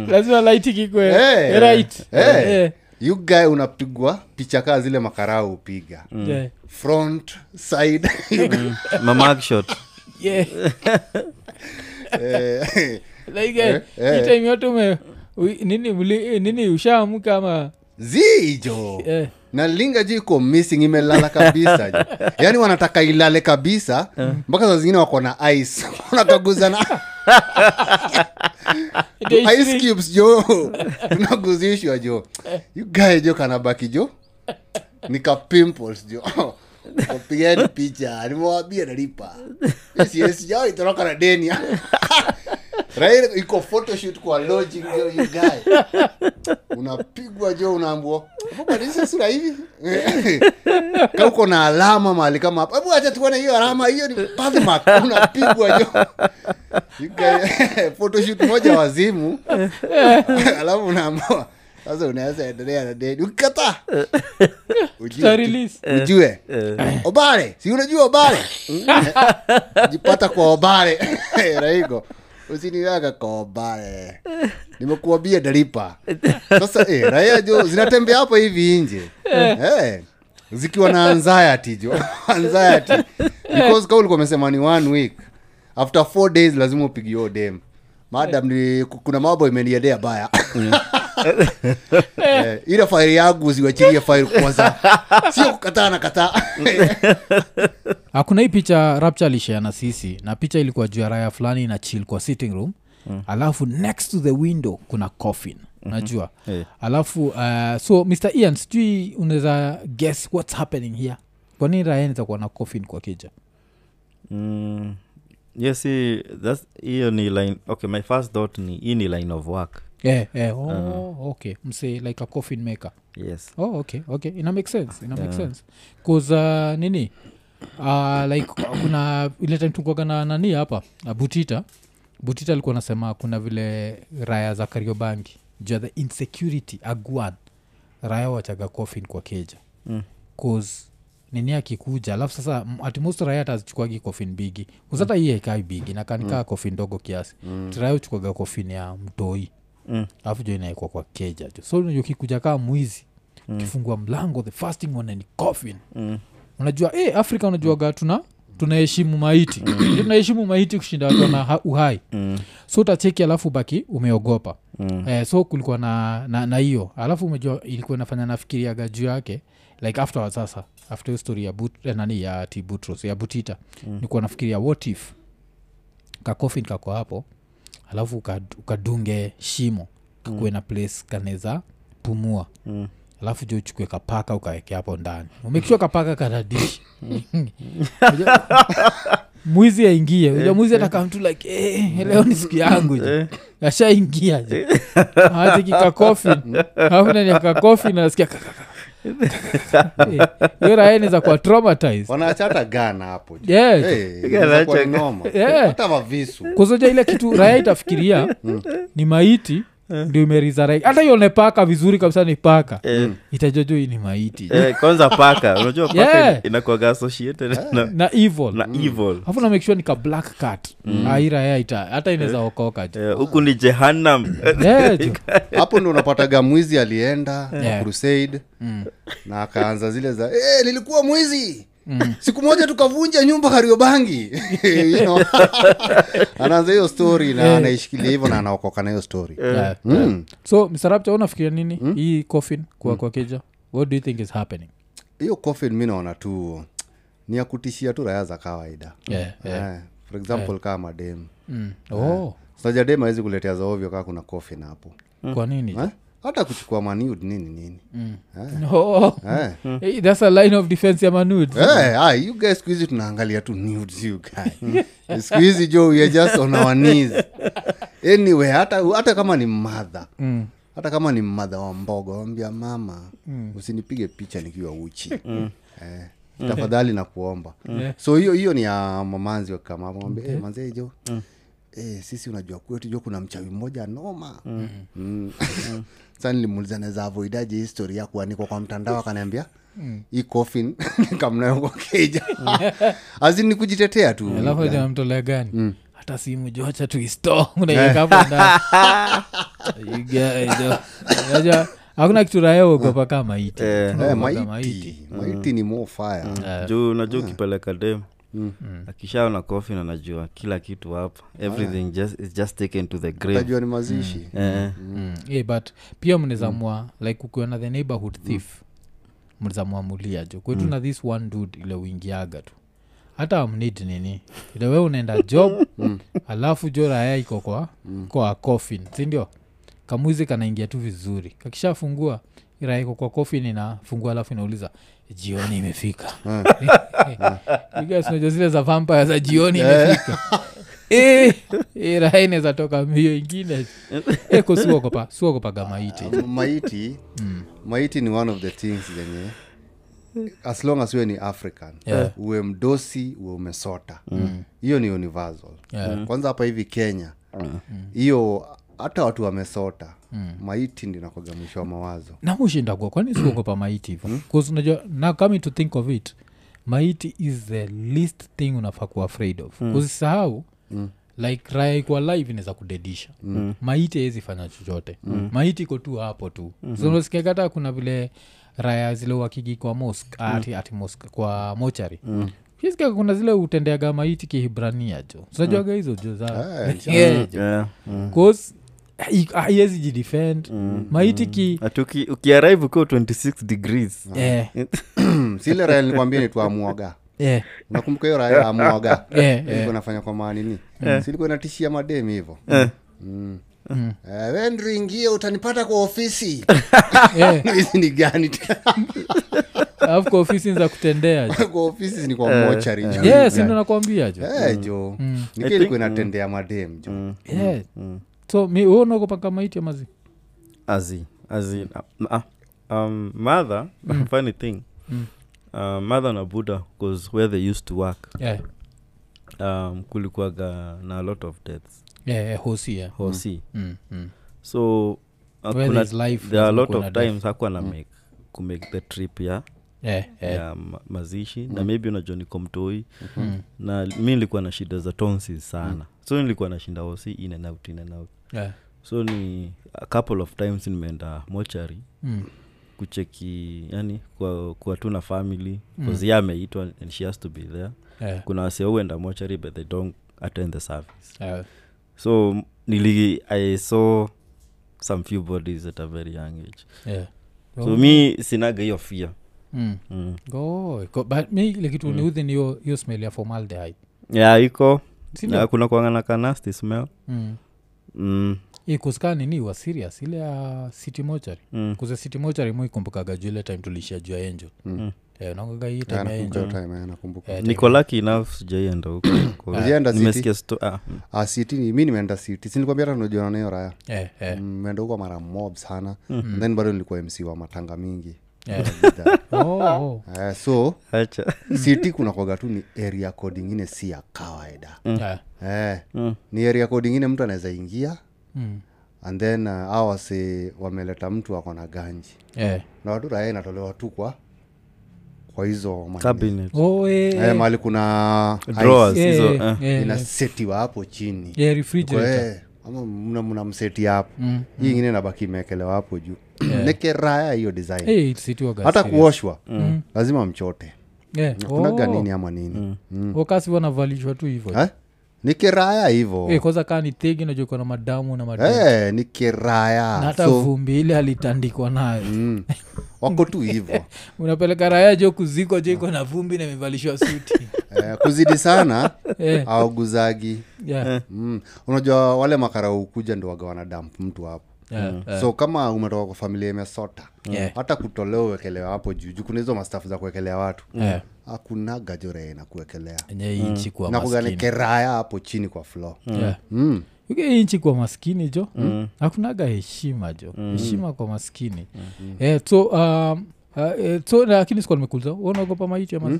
lazima light kikwe. Hey. right. Hey. hey you guy unapigwa picha kaa zile makarau upiga. Eh. front side. Mm. mamakshot Yeah. eh, Like, eh, eh. hii time yote ume nini mli- nini ushaamka ama? Zijo. Eh, na linga iko missing imelala kabisa jo. (laughs) Yaani wanataka ilale kabisa mpaka saa zingine wako na ice. (laughs) Wanakaguzana (laughs) ice cubes jo. Tunaguzishwa jo. You jo kanabaki jo. Nika pimples jo. Kapigani picha nimewabia nalipa. Sijao itoroka na deni raia iko photoshoot kwa lodging jo you guy. Unapigwa jo unaambua badilisha sura hivi? (laughs) Ka uko na alama mahali kama hapa. Hebu acha tuone hiyo alama hiyo ni birthmark unapigwa jo. (laughs) You guy- (laughs) photoshoot moja wazimu. Alafu unaambua sasa unaweza endelea na deni Ukikata. ujue Tuta tu- release. ujue. Obare si unajua obare jipata kwa obare raigo usiniweka kwa obare nimekuambia dalipa. Sasa eh, raia jo zinatembea hapo hivi nje. Eh, zikiwa na anxiety jo. (laughs) Anxiety. Because kauli ulikuwa ni one week. After four days lazima upigie dem. Madam ni kuna mambo imeniendea baya (laughs) eh, ile faili yangu ziwachilie faili kwanza. Sio kukataa na kataa. (laughs) Hakuna hii picha rapcha alishea na sisi na picha ilikuwa juu ya raya fulani na chill kwa sitting room. Mm. alafu next to the window kuna coffin. Najua Eh. alafu uh, so mr ian sijui unaweza guess what's happening here? Kwa nini raya nitakuwa na coffin kwa kija mm, yes hiyo ni line okay my first thought ni hii ni line of work eh, eh, oh, okay. Mse like a coffin maker. Yes. Oh okay okay. Ina make sense ina make sense. Cause uh, nini? Uh, like kuna ile time tukwaga na nani hapa? Butita. Butita alikuwa nasema kuna vile raya za kariobangi. Juu ya the insecurity aguad raya wachaga coffin kwa keja. Mm. cause nini akikuja? Alafu sasa atmost raya tazichukuagi kofin bigi. Kusata hii haikai bigi nakanikaa mm. kofin ndogo kiasi. Mm. raya uchukwaga kofin ya mtoi Mm. alafu jo inaekwa kwa keja jo so unajua kikuja kaa mwizi ukifungua mlango the first thing one ni coffin Mm. unajua eh, afrika unajuaga tuna tunaheshimu maiti tunaheshimu maiti kushinda watu na uhai Mm. so utacheki alafu baki umeogopa Mm. eh, so kulikuwa na na na hiyo alafu umejua ilikuwa inafanya nafikiriaga juu yake like after sasa after hiyo story ya but, eh, nani ya ti ya butita mm. nikuwa nafikiria what if kakofin kako hapo alafu ukadunge shimo kakuwe na place kaneza pumua. Mm. alafu jo uchukue kapaka ukaweke hapo ndani. Umekishwa kapaka karadishi (laughs) mwizi aingie. Uja mwizi atakamtu like eh, leo ni siku yangu j ashaingia jo (laughs) atikikakofi alafu nani nasikia hiyo raeneza kwa traumatize wanachata gana hapo. Yeah. Inaweza kuwa ni noma. Yeah. hata mavisu kuzoja ile kitu raya itafikiria ni maiti ndio imerizarek hata ione paka vizuri kabisa ni paka. Eh, itajojo hii ni maiti. Eh, kwanza paka. Unajua paka Yeah. inakuaga associated na, na evil. na evil. Afu na make sure nika black cat. Mm. aira ya ita hata inaweza okoka Eh, huku ni jehannam. (laughs) (laughs) Hapo ndo unapataga mwizi alienda Yeah. crusade na akaanza zile za "Eh, nilikuwa mwizi (laughs) siku moja tukavunja nyumba kariobangi (laughs) You know? (laughs) anaanza hiyo story na anaishikilia hivyo na anaokoka na hiyo story. Yeah. Mm. so msarapcha unafikiria nini? Hii coffin kuwa kwa keja what do you think is happening? Hiyo coffin mi naona tu ni ya kutishia tu raya za kawaida. Yeah, yeah. Yeah. for example kaa madem Mm. oh. Saja dem awezi kuletea zaovyo kaa kuna coffin hapo. Kwa nini? Eh? Hata kuchukua manud nini nini? Oh. Eh. hey, that's a line of defense ya manud Eh, ah, you guys siku hizi tunaangalia tu nudes, you guy. (laughs) siku hizi jo we are just on our knees. Anyway hata, hata kama ni mmadha Mm. hata kama ni mmadha wa mboga wambia mama usinipige picha nikiwa uchi. Eh, tafadhali na kuomba so hiyo hiyo ni ya mamanzi wakama okay. okay. manzee jo Eh, sisi unajua kwetu jo kuna mchawi mmoja noma mm. (laughs) sa nilimuuliza naweza avoidaje histori ya kuanikwa kwa mtandao? Akaniambia hii coffin. (laughs) Kamnayo kwa keja. (laughs) Azini kujitetea tu. Alafu namtolea gani? Hata simu jocha tuisto. (laughs) Unajua, hakuna kitu raya kaa maiti. Eh. Eh, maiti. maiti. Ni mofaya fire. Juu unajua ukipeleka dem akishaona kofi na najua kila kitu hapa. Everything just, is just taken to the grave. Ni mazishi. Eh, Mm. Yeah, but pia mnezamua like ukiona the neighborhood thief mnezamwamulia jo kwetu na this one dude ile uingiaga tu. Hata amnid nini. Ile we unaenda job (laughs) alafu jo raya iko kwa kwa coffin sindio kamwizi kanaingia tu vizuri. Kakishafungua raya iko kwa coffin inafungua alafu inauliza jioni imefika. (laughs) You zile za vampire za jioni imefika. (laughs) Eh, eh, raha toka mbio ingine. Suogopa suogopaga maiti. Um, maiti maiti ni one of the things zenye as long as uwe ni african Yeah. uwe mdosi uwe umesota. Hiyo ni universal. Yeah. kwanza hapa hivi kenya hiyo hata watu wamesota maiti ndinakwaga mwisho wa mawazo. Namushindagwa kwani suogopa maiti hivo bcause unajua na coming to think of it maiti is the least thing unafaa kuwa afraid of. Usisahau like raya ikuwa live inaweza kudedisha. Maiti awezi fanya chochote. Maiti iko tu hapo tu. Mm kata kuna vile raya zile wakigi kwa mosk ati, ati mosk kwa mochari. Mm. Ukisikia kuna zile utendeaga maiti kihibrania jo. Zinajuaga hizo jo za Eh, Yeah, jo. yeah, mm. 'Cause, hai- haiwezi jidefend. Maiti ki Ati uki- ukiwa 26 degrees. Yeah. sile raya nilikwambia ni tuamuaga eh, nakumbuka hiyo raya amwaga? (laughs) Yeah, yeah. nafanya kwa maanini silikuwa natishia mademi hivo Mm. Eh, we ndringie utanipata kwa ofisi. (laughs) Eh. hizi ni gani? (laughs) Alafu kwa ofisi za kutendea kwa ofisi ni kwa mochari jo yes ndo nakwambia jo Eh, jo nikia ilikuwa inatendea madem jo yeah. So unaogopa maiti amazi azi azi uh, um, mother (laughs) funny thing. Uh, mother na buddha was where they used to work yeah. um, kulikuaga na a lot of deaths. Yeah, yeah, hosi yeah. hosi. Mm, mm. so uh, kuna, life, there are a lot of death. times hakuwa na make kumake the trip ya yeah, yeah. ya ma- mazishi. Na maybe unajua niko mtoi na mi nilikuwa na shida za tonsi sana. So nilikuwa na shinda hosi in and out in and out Yeah. so ni a couple of times nimeenda mochari Mm. kucheki yani kuwa, kwa tu na family bcause mm. ye ameitwa and she has to be there Yeah. kuna wasiauenda mochari but they don't attend the service Yeah. so nili i saw some few bodies at a very young age Yeah. so mi sinaga hiyo fear Mm. mm. Oh, but mi ile kitu niudhi ni hiyo- hiyo smell ya formaldehyde yeah iko na kuna kuangana kanasti smell Mm. Mm. nini wa serious ile ya city mochari Mm. kuze city mochari muikumbukaga juu ile time tulishia juu ya angel Mm. Eh, unakumbuka hii Yeah, time ya angel hiyo time, eh, nakumbuka Eh, niko enough sijaienda huko (coughs) Ulienda City? nimesikia sto- ah, mm. Ah, city ni- mi nimeenda city sinikwambia hata unajuana nayo raya Eh, eh, meenda huko mara mob sana And then bado nilikuwa mc wa matanga mingi. (laughs) Oh, oh. Eh, so city kunakwaga tu ni area code ingine si ya kawaida Eh, eh, Mm. ni area code ingine mtu anaweza ingia mm. and then uh, awase wameleta mtu ako na ganji yeah. na watu inatolewa tu kwa kwa hizo Oh, eh, eh, mali kuna Drawers, eh, hizo, eh, eh. eh, inasetiwa hapo chini yeah, refrigerator. Eh, mna, mna mseti hapo Mm. hii ingine nabaki imewekelewa hapo juu (clears throat) nekeraya hiyo design. Hey, hata kuoshwa. kuoshwa lazima mchote. Yeah. kunaga oh. nini ama nini? Mm. wakasi wanavalishwa tu hivo eh? ni kiraya hivo hey, kwanza kaa ni tegi najua na madamu na madamu. Hey, ni na kiraya hata so vumbi ile alitandikwa nayo. Mm, wako tu hivo (laughs) unapeleka raya jo kuzikwa jo iko na vumbi na imevalishwa suti. (laughs) Eh, kuzidi sana (laughs) yeah. auguzagi yeah, mm. unajua wale makarau kuja ndo waga wanadamp mtu hapo yeah, yeah. so kama umetoka kwa familia imesota Yeah. hata kutolewa uwekelewa hapo juu juu kuna hizo mastafu za kuwekelea watu. Yeah. hakuna gajore na kuwekelea mm. keraya hapo chini kwa flo Yeah. mm. Hii nchi kwa maskini jo? Hakunaga heshima jo? Heshima kwa maskini. Eh, so um, uh, eh, so lakini sikuwa nimekuliza unaogopa maiti ama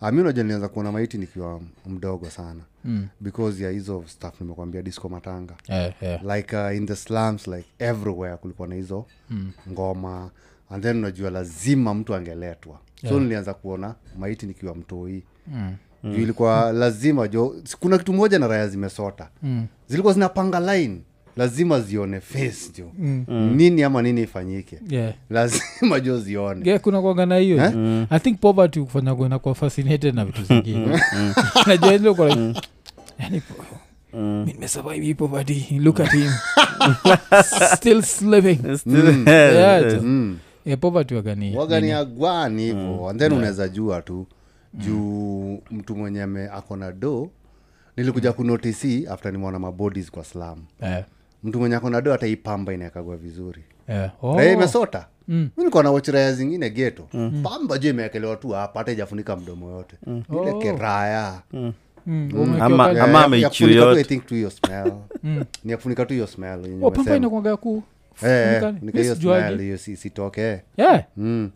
Ah, mi unajua nilianza kuona maiti nikiwa mdogo sana Mm. because ya hizo staff nimekwambia disco matanga yeah, yeah. like uh, in the slums like everywhere kulikuwa na hizo mm. ngoma and then unajua lazima mtu angeletwa so nilianza kuona maiti nikiwa mtoi Mm. juu ilikuwa lazima jo kuna kitu moja na raya zimesota Mm. zilikuwa zinapanga line lazima zione face jo. Mm. nini ama nini ifanyike? Yeah. lazima jo zione. Yeah, kuna kwaga na hiyo. Mm. i think poverty kufanya kuena kuwa fascinated na vitu zingine. (laughs) Najua ile uko yani, Mm. nimesurvive hii poverty. Look at him. (laughs) Still living. Still- Yeah, jo. mm. Yeah, poverty wagani wagani agwani hivo. And then unaweza jua tu juu mtu mwenye ame ako na do nilikuja kunotisi after nimeona mabodies kwa slam Eh, mtu mwenye ako na do hata ipamba inaekagwa vizuri yeah. Oh. raya imesota Mm. mi nilikuwa na wachiraya zingine geto pamba juu imeekelewa tu hapa hata ijafunika mdomo yote ile Oh. keraya Mm, Mm. Ama-. Ama (laughs) kufunika tu, hiyo smell yenye Oh, pamba ya ku Eh, eh, sitoke Yeah. Mm.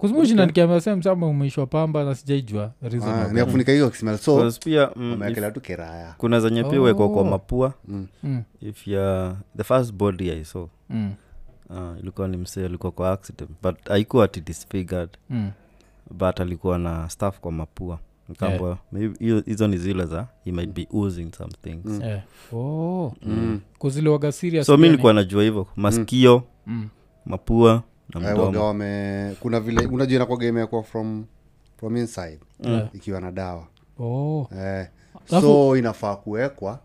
Kuzmushinda nikiambia sem sama umeishwa pamba na sijaijua Ah, hiyo so pia mm, tu keraya kuna zenye pia wekwa kwa Oh. mapua. Mm, if ya the first body i saw. Mm, uh, ilikuwa ni msee alikuwa kwa accident. But aikuwa ati disfigured. Mm. but alikuwa na staff kwa mapua. Maybe hiyo- hizo ni zile za he might be using some things. Eh. Oh. kuziliwaga so mi nilikuwa najua hivyo. Masikio Mm. mapua waga wame kuna vile unajua inakwaga imekuwa from from inside Yeah. ikiwa na dawa Oh. eh, so inafaa kuwekwa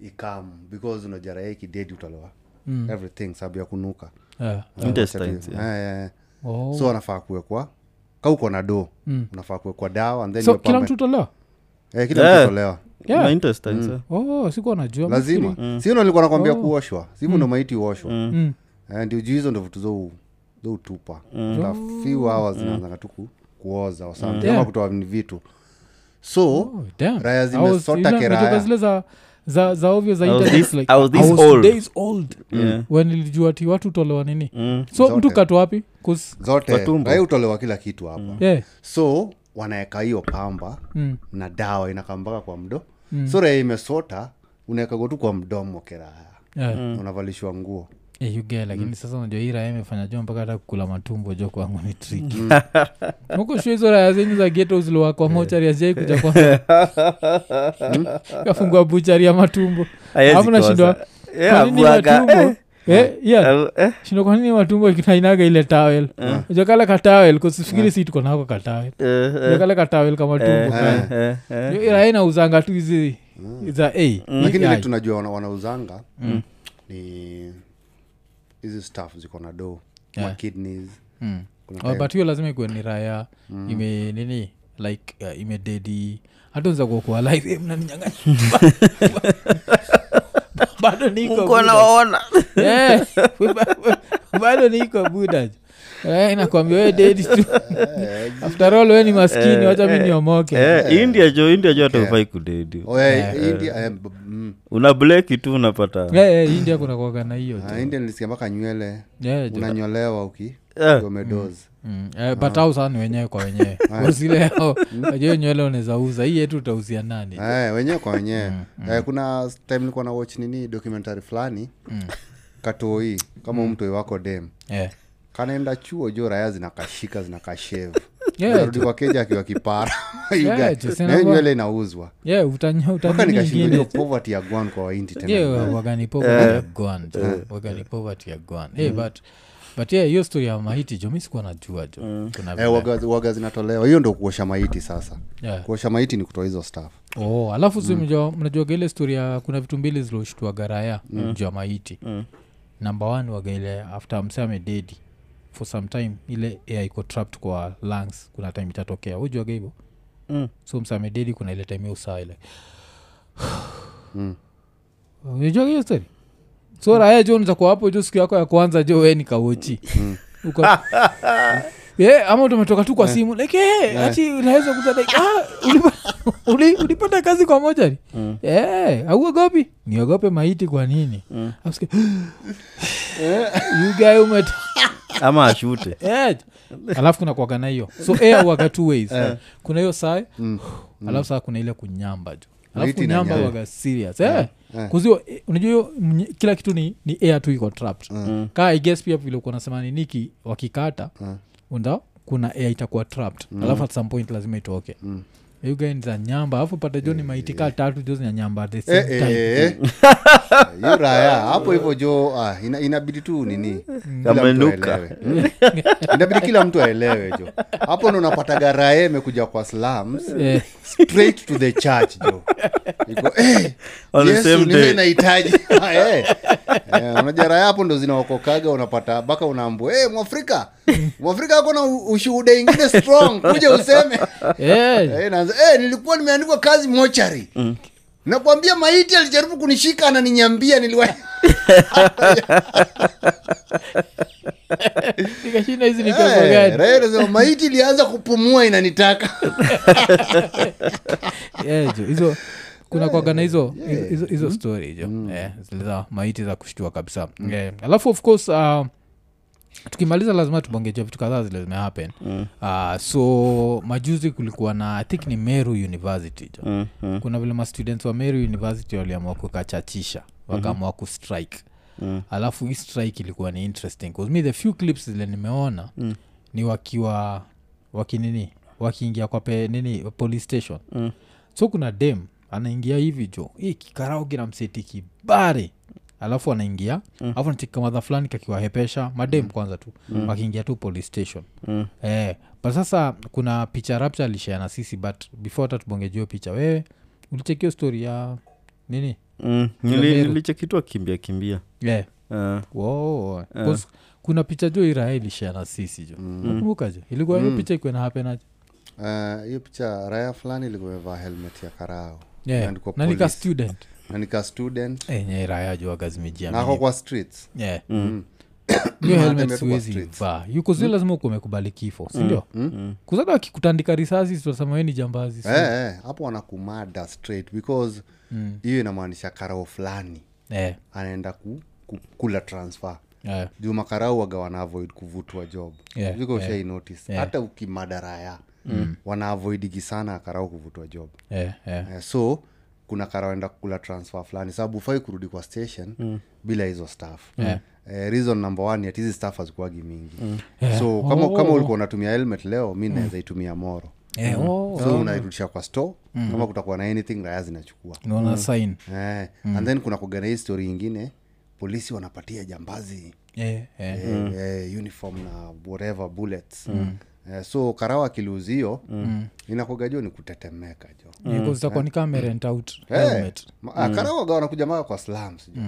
ikam because unajua raia ikidedi utolewa Mm. everything sababu ya kunuka yeah. Intestines, Eh, yeah. eh, Oh. so anafaa kuwekwa kauko na do Mm. unafaa kuwekwa dawa and then so kila mtu tolewa eh, kila Yeah. mtu tolewa Yeah. Na eh. oh, sikuwa najua lazima si nalikuwa nilikuwa nakwambia kuoshwa sivu ndo maiti uoshwa Mm. Eh, ndio juu hizo ndo vitu zo zo utupa After few hours zinaanzanga tu kuoza or something, Yeah. kutoa ni vitu so Oh, damn. raya I zimesota ile- keraya. najua zile za za za ovyo za I was internet, this- like, I was this I was old. days old when ilijua ti watu utolewa nini Mm. so Zote. mtu kato wapi 'Cause- zote Kwa tumbo. raya utolewa kila kitu hapa yeah. so wanaeka hiyo pamba mm. na dawa inakambaka kwa mdo so raya imesota unaekago tu kwa mdomo keraya yeah. mm. unavalishwa nguo Eh, you get, lakini sasa unajua hii raya imefanya jua mpaka hata kukula matumbo jo kwangu ni triki huko (laughs) shua hizo raya zenyu za geto ziliwakwa mochari azijai kuja kwanza (laughs) kafungua buchari ya matumbo. Afu nashindwa, kosa. Yeah, kwa nini abuaga, matumbo? Eh, yeah. eh, eh, shindo kwa nini matumbo ikinainaga ile tawel kale katawel kusifikiri si tuko nako katawel eh, kale katawel kamatumbo eh, eh, eh. Raya inauzanga tu hizi za a lakini ile tunajua wana, wanauzanga ni hizi staff ziko na do Yeah. makidneys Mm. Oh, but hiyo lazima ikuwe ni raya ime nini? Like uh, imededi hata unza kuokoa life. Eh, mnaninyang'anya. (laughs) Bado niko (laughs) Eh, (laughs) bado niko buda Eh, nakwambia we dedi tu. (laughs) After all we ni maskini wacha mi niomoke. eh, india jo india jo atakufai kudedi Oh, yeah, eh, mm. una bleki tu unapata. Eh, eh, india kuna kuaga na hiyo Ah, India nilisikia mpaka nywele. Unanyolewa uki Eh. umedozi Mm, eh, but au sana ni wenyewe kwa wenyewe. (laughs) Usileo (laughs) ajio nywele unaweza uza. Hii yetu utauzia nani? Eh, wenyewe kwa wenyewe. Eh, kuna time nilikuwa na watch nini documentary fulani. Katoi kama mtoi wako dem. Eh. Kanaenda chuo jo raya zinakashika zinakashevu. (laughs) Yeah, narudi kwa keja akiwa kipara. (laughs) Yeah, nywele inauzwa. Yeah, utanya- mpaka utanini ingine. hiyo poverty ya gwan kwa waindi tena. Yeah, wagani poverty ya gwan jo. Wagani poverty ya gwan Eh, but but yeah hiyo story ya mahiti jo mi sikuwa najua jo. Kuna Eh, vile- waga, waga zinatolewa. Hiyo ndo kuosha maiti sasa. Yeah. kuosha maiti ni kutoa hizo staff oh, alafu si mnajua- mnajuaga ile story ya kuna vitu mbili ziloshtua garaya mm. juu ya maiti. Mm. namba one waga ile after mse amededi for some time ile air iko trapped kwa lungs kuna time itatokea ujuaga hivo Mm. so msamededi kuna ile time usaa ile (sighs) Mm. ujuaga hiyo story so raya jo nitakuwa hapo jo siku yako ya kwanza jo we nikawochi mm. (laughs) yeah, (laughs) ama tumetoka tu kwa simu like hey, ati unaweza kuta like ah, ulipa, (laughs) uli, ulipata kazi kwa moja mm. yeah, auogopi niogope maiti kwa nini mm. (gasps) you guy umet ama ashute. (laughs) Yeah. (laughs) alafu kuna kuaga na hiyo. So air waga two ways. (laughs) Kuna hiyo saa (sighs) alafu saa kuna ile kunyamba tu alafu kunyamba waga serious eh. kuzio eh, unajua hiyo mnye- kila kitu ni, ni air tu iko trapped. Mm. kaa i guess pia vile uko nasema niniki wakikata unda kuna air itakuwa trapped. Alafu at some point lazima itoke mm za nyamba. Alafu pata jo ni maitika tatu jo zinanyamba at the same Eh, time. eh, eh. (laughs) hiyo raya hapo hivyo jo ah, ina, inabidi tu nini? Kila mtu Kamenuka. aelewe. Mm. inabidi kila mtu aelewe jo. Hapo ndo unapataga raya imekuja kwa slums Eh, straight to the church jo. Iko eh, On the same niwe day. nahitaji. (laughs) Eh, eh, unajua raya hapo ndo zinaokokaga unapata mpaka unaambua hey, mwafrika. Mwafrika ako na u- ushuhuda ingine strong. Kuja useme. (laughs) Eh, Eh, eh, nilikuwa nimeandikwa kazi mochari. Nakwambia maiti alijaribu kunishika ananinyambia niliwa (laughs) nikashinda hizi ni pepo Eh, gani maiti ilianza kupumua inanitaka. (laughs) Yeah, hizo kuna kwagana hizo hizo, hizo story jo. Eh, zile za maiti za kushtua kabisa. Eh, alafu of course uh, tukimaliza lazima tubongejea vitu kadhaa zile zimehappen mm. uh, so majuzi kulikuwa na i think ni meru university jo Mm, mm, kuna vile mastudents wa meru university waliamua kukachachisha wakaamua kustrike mm. alafu hii strike ilikuwa ni interesting me the few clips zile nimeona Mm. ni wakiwa wakinini wakiingia kwa pe, nini police station Mm. so kuna dem anaingia hivi jo hii kikarauki kina mseti kibare alafu anaingia. Alafu mm. anachika madha fulani kakiwahepesha madem kwanza tu. Mm. wakiingia tu police station. Mm. eh, but sasa kuna picha rapta alishare na sisi but before hata tubongejio picha wewe ulichekio story ya nini? Mm, nilichekitu akimbia kimbia. Kimbia yeah. uh. Wow. 'Cause kuna picha jo iraha ilishare na sisi jo. Nakumbuka jo ilikuwa hiyo picha ikuwa hapenaje hiyo uh, picha raya fulani ilikuwa imevaa helmet ya karao. Yeah. Na nika student nika student. Enye na kwa streets. Yeah. mm, hiyo (coughs) helmet Anatembea tu kwa siwezi streets. vaa yuko zile lazima ukuwa umekubali kifo sindio kuzada wakikutandika risasi tutasema we ni jambazi si- Eh, eh, hapo wanakumada straight because Mm. hiyo inamaanisha karao fulani Eh, anaenda ku, ku, kula transfer. Eh, juu makarau waga wana kuvutwa job. Yeah, viko yeah. ushai notice? Hata ukimadaraya wana avoidigi sana karau kuvutwa job. Eh, eh. eh, so kuna karaenda kula transfer fulani. Sababu ufai kurudi kwa station bila hizo staff. Yeah. eh, reason number one yet hizi staff hazikuagi mingi. Yeah. so kama, Oh. kama ulikuwa unatumia helmet leo mi naweza itumia moro. Eh, oh, so unairudisha kwa store kama kutakuwa na anything raya zinachukua. Unaona sign. Eh, and then kuna kugana hii story ingine polisi wanapatia jambazi. Eh, eh. mm. eh, uniform na whatever bullets. Eh, so karawa kiluzio mm. inakoga jo ni kutetemeka jo. Out Eh, helmet. ma- ah, karawa ga wanakuja mpaka kwa slums jo.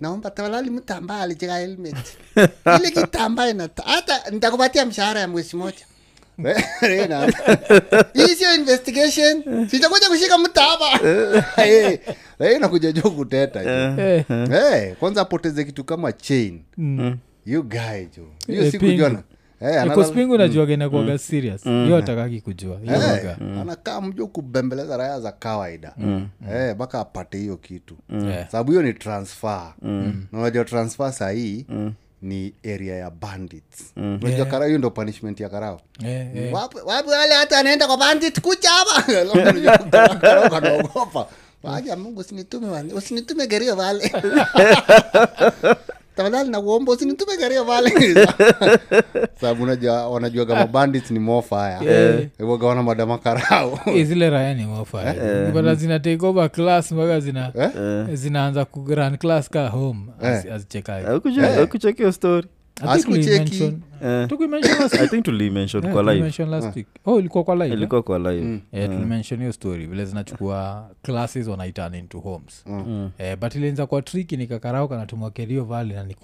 Naomba tawalali mtambaa alicheka helmet. (laughs) Ile kitambaa inata hata nitakupatia mshahara ya mwezi moja. (laughs) (laughs) Hii sio investigation. Sitakuja kushika mtaba Eh, inakuja jo kuteta jo. Eh, Eh, kwanza apoteze kitu kama chain. You guy jo. Hiyo Eh, eh, kospingu najuaga inakuaga serious. Hiyo atakaki kujua. Hiyo Eh, anakaa mjo kubembeleza raya za kawaida. Eh, mpaka apate hiyo kitu. Eh. sababu hiyo ni transfer. Na unajua transfer sahii ni area ya bandits. Unajua karao hiyo ndo punishment ya karao. Wapi wapi wale hata anaenda kwa bandit kucha hapa? (laughs) Kanaogopa. Waja mungu usinitume usinitume gerio vale (laughs) tafadhali nakuomba usinitume gerio vale (laughs) sababu unajua wanajua kama ni mofaya Eh. yeah. wana madama karau Eh, zile raya ni mofabata zina take over class mpaka zina zinaanza kuran class ka home. Azichekai akuchekio story Asikucheki. Eh. i think tulimention kwa live. last week. Oh kwa live eh? kwa live. Eh, tulimention hiyo story. Vile zinachukua classes wanaitan into homes. Eh, but ilianza kwa triki nikakarao kanatumwa kerio vali na ni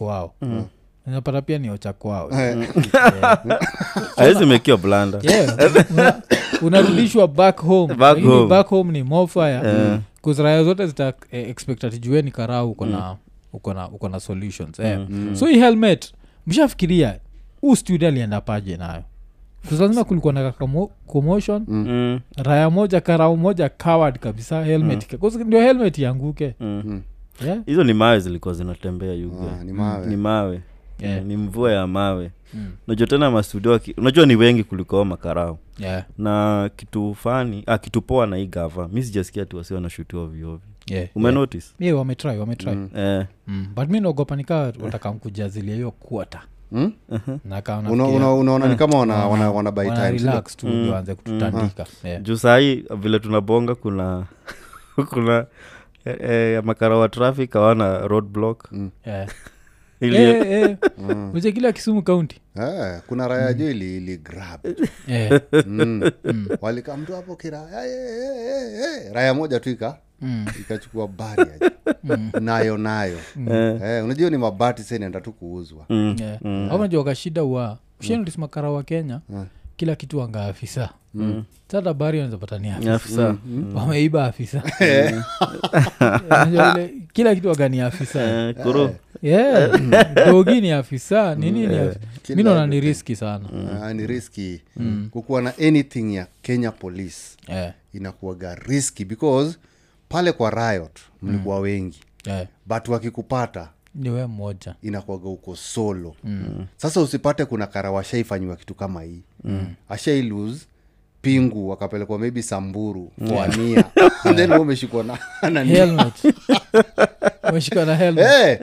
mm. Napata pia ni ocha kwao. Awezi mekiwa blanda unarudishwa back home. Back home. back home ni mofire kuziraya zote zita eh, expect ati jueni karau uko na uko na uko na solutions. Eh. so hii helmet mshafikiria huu studio alienda paje nayo lazima kulikuwa na commotion Mm, raya moja karau moja coward kabisa helmet mm. ndio helmet ianguke mm. yeah? hizo ni mawe zilikuwa zinatembea yuga Ah, ni mawe ni mawe Yeah. ni mvua ya mawe Mm. unajua tena mastudio unajua ni wengi kuliko makarao Yeah. na kitu fani ah, kitu poa na hii gava mi sijasikia tu wasi wanashutiwa viovi Yeah. umenotice Yeah, wametry wametry Mm. eh, mm. but mi naogopa nikaa watakamkujazilia hiyo kuota Hmm? Una- una- unaona ni kama wana- tu waanze kututandika. Yeah. juu sahii vile tunabonga kuna (laughs) kuna eh, eh, makara wa traffic hawana road block. Yeah. (laughs) Ili- Eh, eh. (laughs) Uje kila kisumu kaunti Eh, kuna raya jo ili, ili grab. Eh, mm. hapo kira eh, eh, eh, eh. raya moja tu ika mm. ikachukua bari (laughs) nayo nayo. Eh, unajua ni mabati sa inaenda tu kuuzwa. Mm. Yeah. Au unajua kashida wa ushenrismakara wa kenya kila kitu wanga afisa. Sata bari anazapata ni Ni afisa. Afisa. Wameiba afisa. (laughs) (laughs) Kila kitu aga ni afisa. Eh, yeah. dogi ni afisa nini ni afisa? Mi naona ni riski sana. Ah, ni riski. Kukuwa na anything ya kenya police yeah. inakuaga riski because pale kwa riot mlikuwa wengi Yeah. but wakikupata ni we mmoja inakwaga uko solo mm. sasa usipate kuna kara washaifanyiwa kitu kama hii mm. ashai lose pingu wakapelekwa maybe samburu. Foania (laughs) and then umeshikwa na (laughs) (laughs) Eh,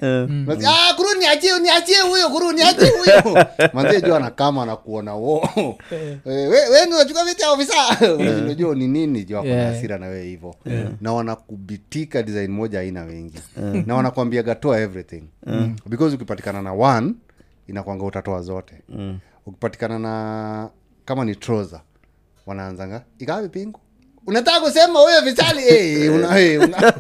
Basi, "Ah, kuru niachie niachie huyo kuru niachie huyo. Manzie juu anakama anakuona wo Eh, we we ni unachukua vitu ya ofisa. Unajua ni nini juu ako hasira na wewe hivyo. Na wanakubitika design moja haina wengi. Na wanakwambia gatoa everything. Because ukipatikana na one inakwanga utatoa zote. Ukipatikana na kama ni troza wanaanzanga ikawapi pingu? Unataka kusema huyo vitali (laughs) eh, una, eh, una,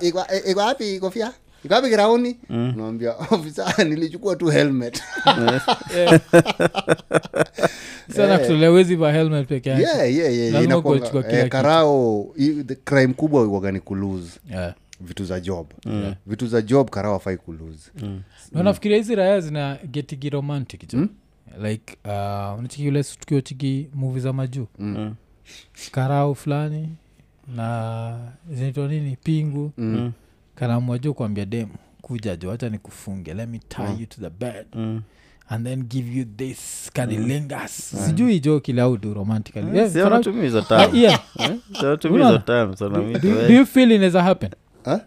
iko eh, wapi? Kofia iko wapi kirauni? Unawambia ofisa (laughs) nilichukua tu helmet. (laughs) Yeah, yeah, yeah. Eh, karao crime kubwa waga ni kulose yeah. vitu za job. Vitu za job karao afai kuluse mm. mm. nafikiria hizi raya zina getigi romantic jo like uh, unachiki ule tukiochiki muvi za majuu Mm. karau fulani na zinaitwa nini pingu Mm. kanaamua juu kuambia dem kuja jo hacha ni kufunge let me tie you to the bed Mm. and then give you this kanilingas sijui jo kilaudu romantically yeah, Si Farao- wanatumia hizo term. yeah. (laughs) Eh? Si wanatumia hizo Unaona? term, sana mi do, tu, do eh. you feel inaweza happen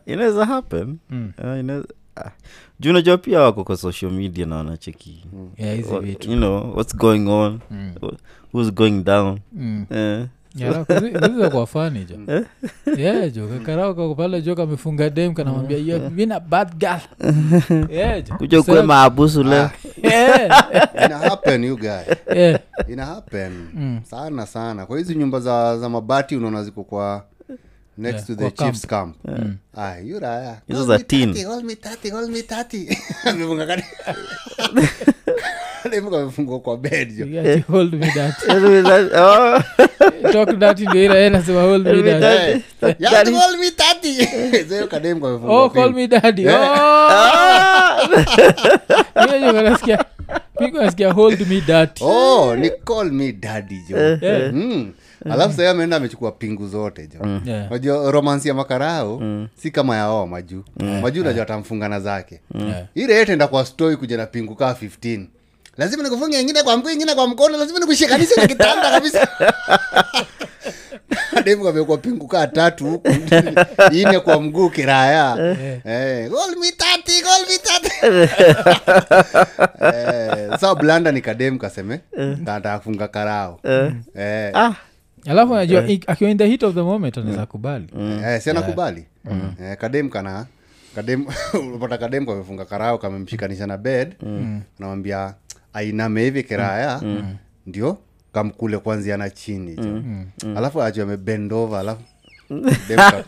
inaweza happen Mm. uh, inaweza- ah. Juu unajua pia wako kwa social media na wanacheki. Yeah, hizi What- vitu. you know what's going on? Mm. wh- who's going down? Mm. eh. ziza kwa fani jo. Yeah, jo kakarao kako pale jo kamefunga dem kanamwambia "You have been a bad girl. (laughs) Yeah, jo. kuja ukue So- maabusu le yeah, (laughs) ina happen you guy. Yeah. ina happen. Sana sana. Kwa hizi nyumba za, za mabati unaona ziko kwa next Yeah, to the chiefs camp. Ah yu raya Hizo Hold za me tin. (laughs) (laughs) 30, hold me 30, hold me 30. Amefunga kadi- kademu kamefungwa kwa bed jo Ati, (laughs) hold me that Oh, (laughs) talk that ndio ile nasema hold me that Daddy. Eh, you have to call me daddy. So hiyo kademu kamefungwa oh call pin. me daddy Yeah. oh Hiyo ndio nasikia Mimi nasikia hold me that oh ni call me daddy jo Yeah. mm. alafu sai ameenda amechukua pingu zote jo Yeah. najua romansi ya makarao si kama yaoa majuu majuu najua atamfungana zake Yeah. ile yetenda kwa stoi kuja na pingu kaa 15 lazima nikufunge ingine kwa mguu ingine kwa mkono lazima nikushikanishe na kitanda kabisa. (laughs) Pingu kaa tatu huku. (laughs) Ine kwa mguu kiraya. Eh. Eh, (laughs) blanda ni kadem kaseme. Nataka kufunga karao. Eh, ah, alafu najua akiwa in the heat of the moment anaweza kubali. Eh, si anakubali eh, kadem kana kadem unapata kadem kamefunga karao kamemshikanisha na bed. Anamwambia ainame hivi kiraya ndio kamkule kwanzia na chini jo. Alafu acho amebendova alafu dem ka-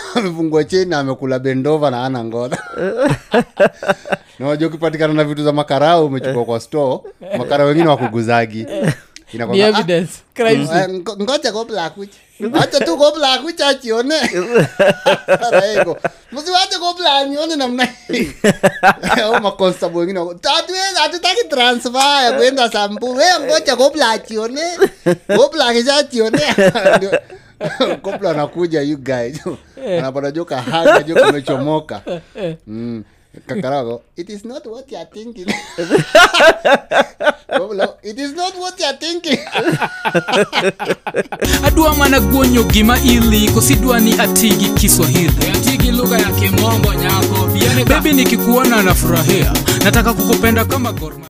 (laughs) amefungua na amekula bendova na ana ngoda. (laughs) Nawaja ukipatikana na vitu za makarao umechukua kwa store makara wengine wakuguzagi (laughs) ni tu "Ah, evidence crime scene. Eh, ngo- ngoja gobla kucha acha Raego. msiwache gobla anione namna (laughs) makonstable wengine wako, "Hatuwezi- hatutaki transfer ya kwenda sambu we gobla achione gobla akisha achione Ndio- (laughs) gobla anakuja you guys anapata joka kahaga joka mechomoka. Mm. Kakarako it is not what you are thinking. (laughs) Pablo, it is not what you are thinking. (laughs) Adwa mana guonyo gima ili kosidwa ni atigi kiswahili. Atigi lugha ya kimombo nyako bebi nikikuona nafurahia. Nataka kukupenda kama gorma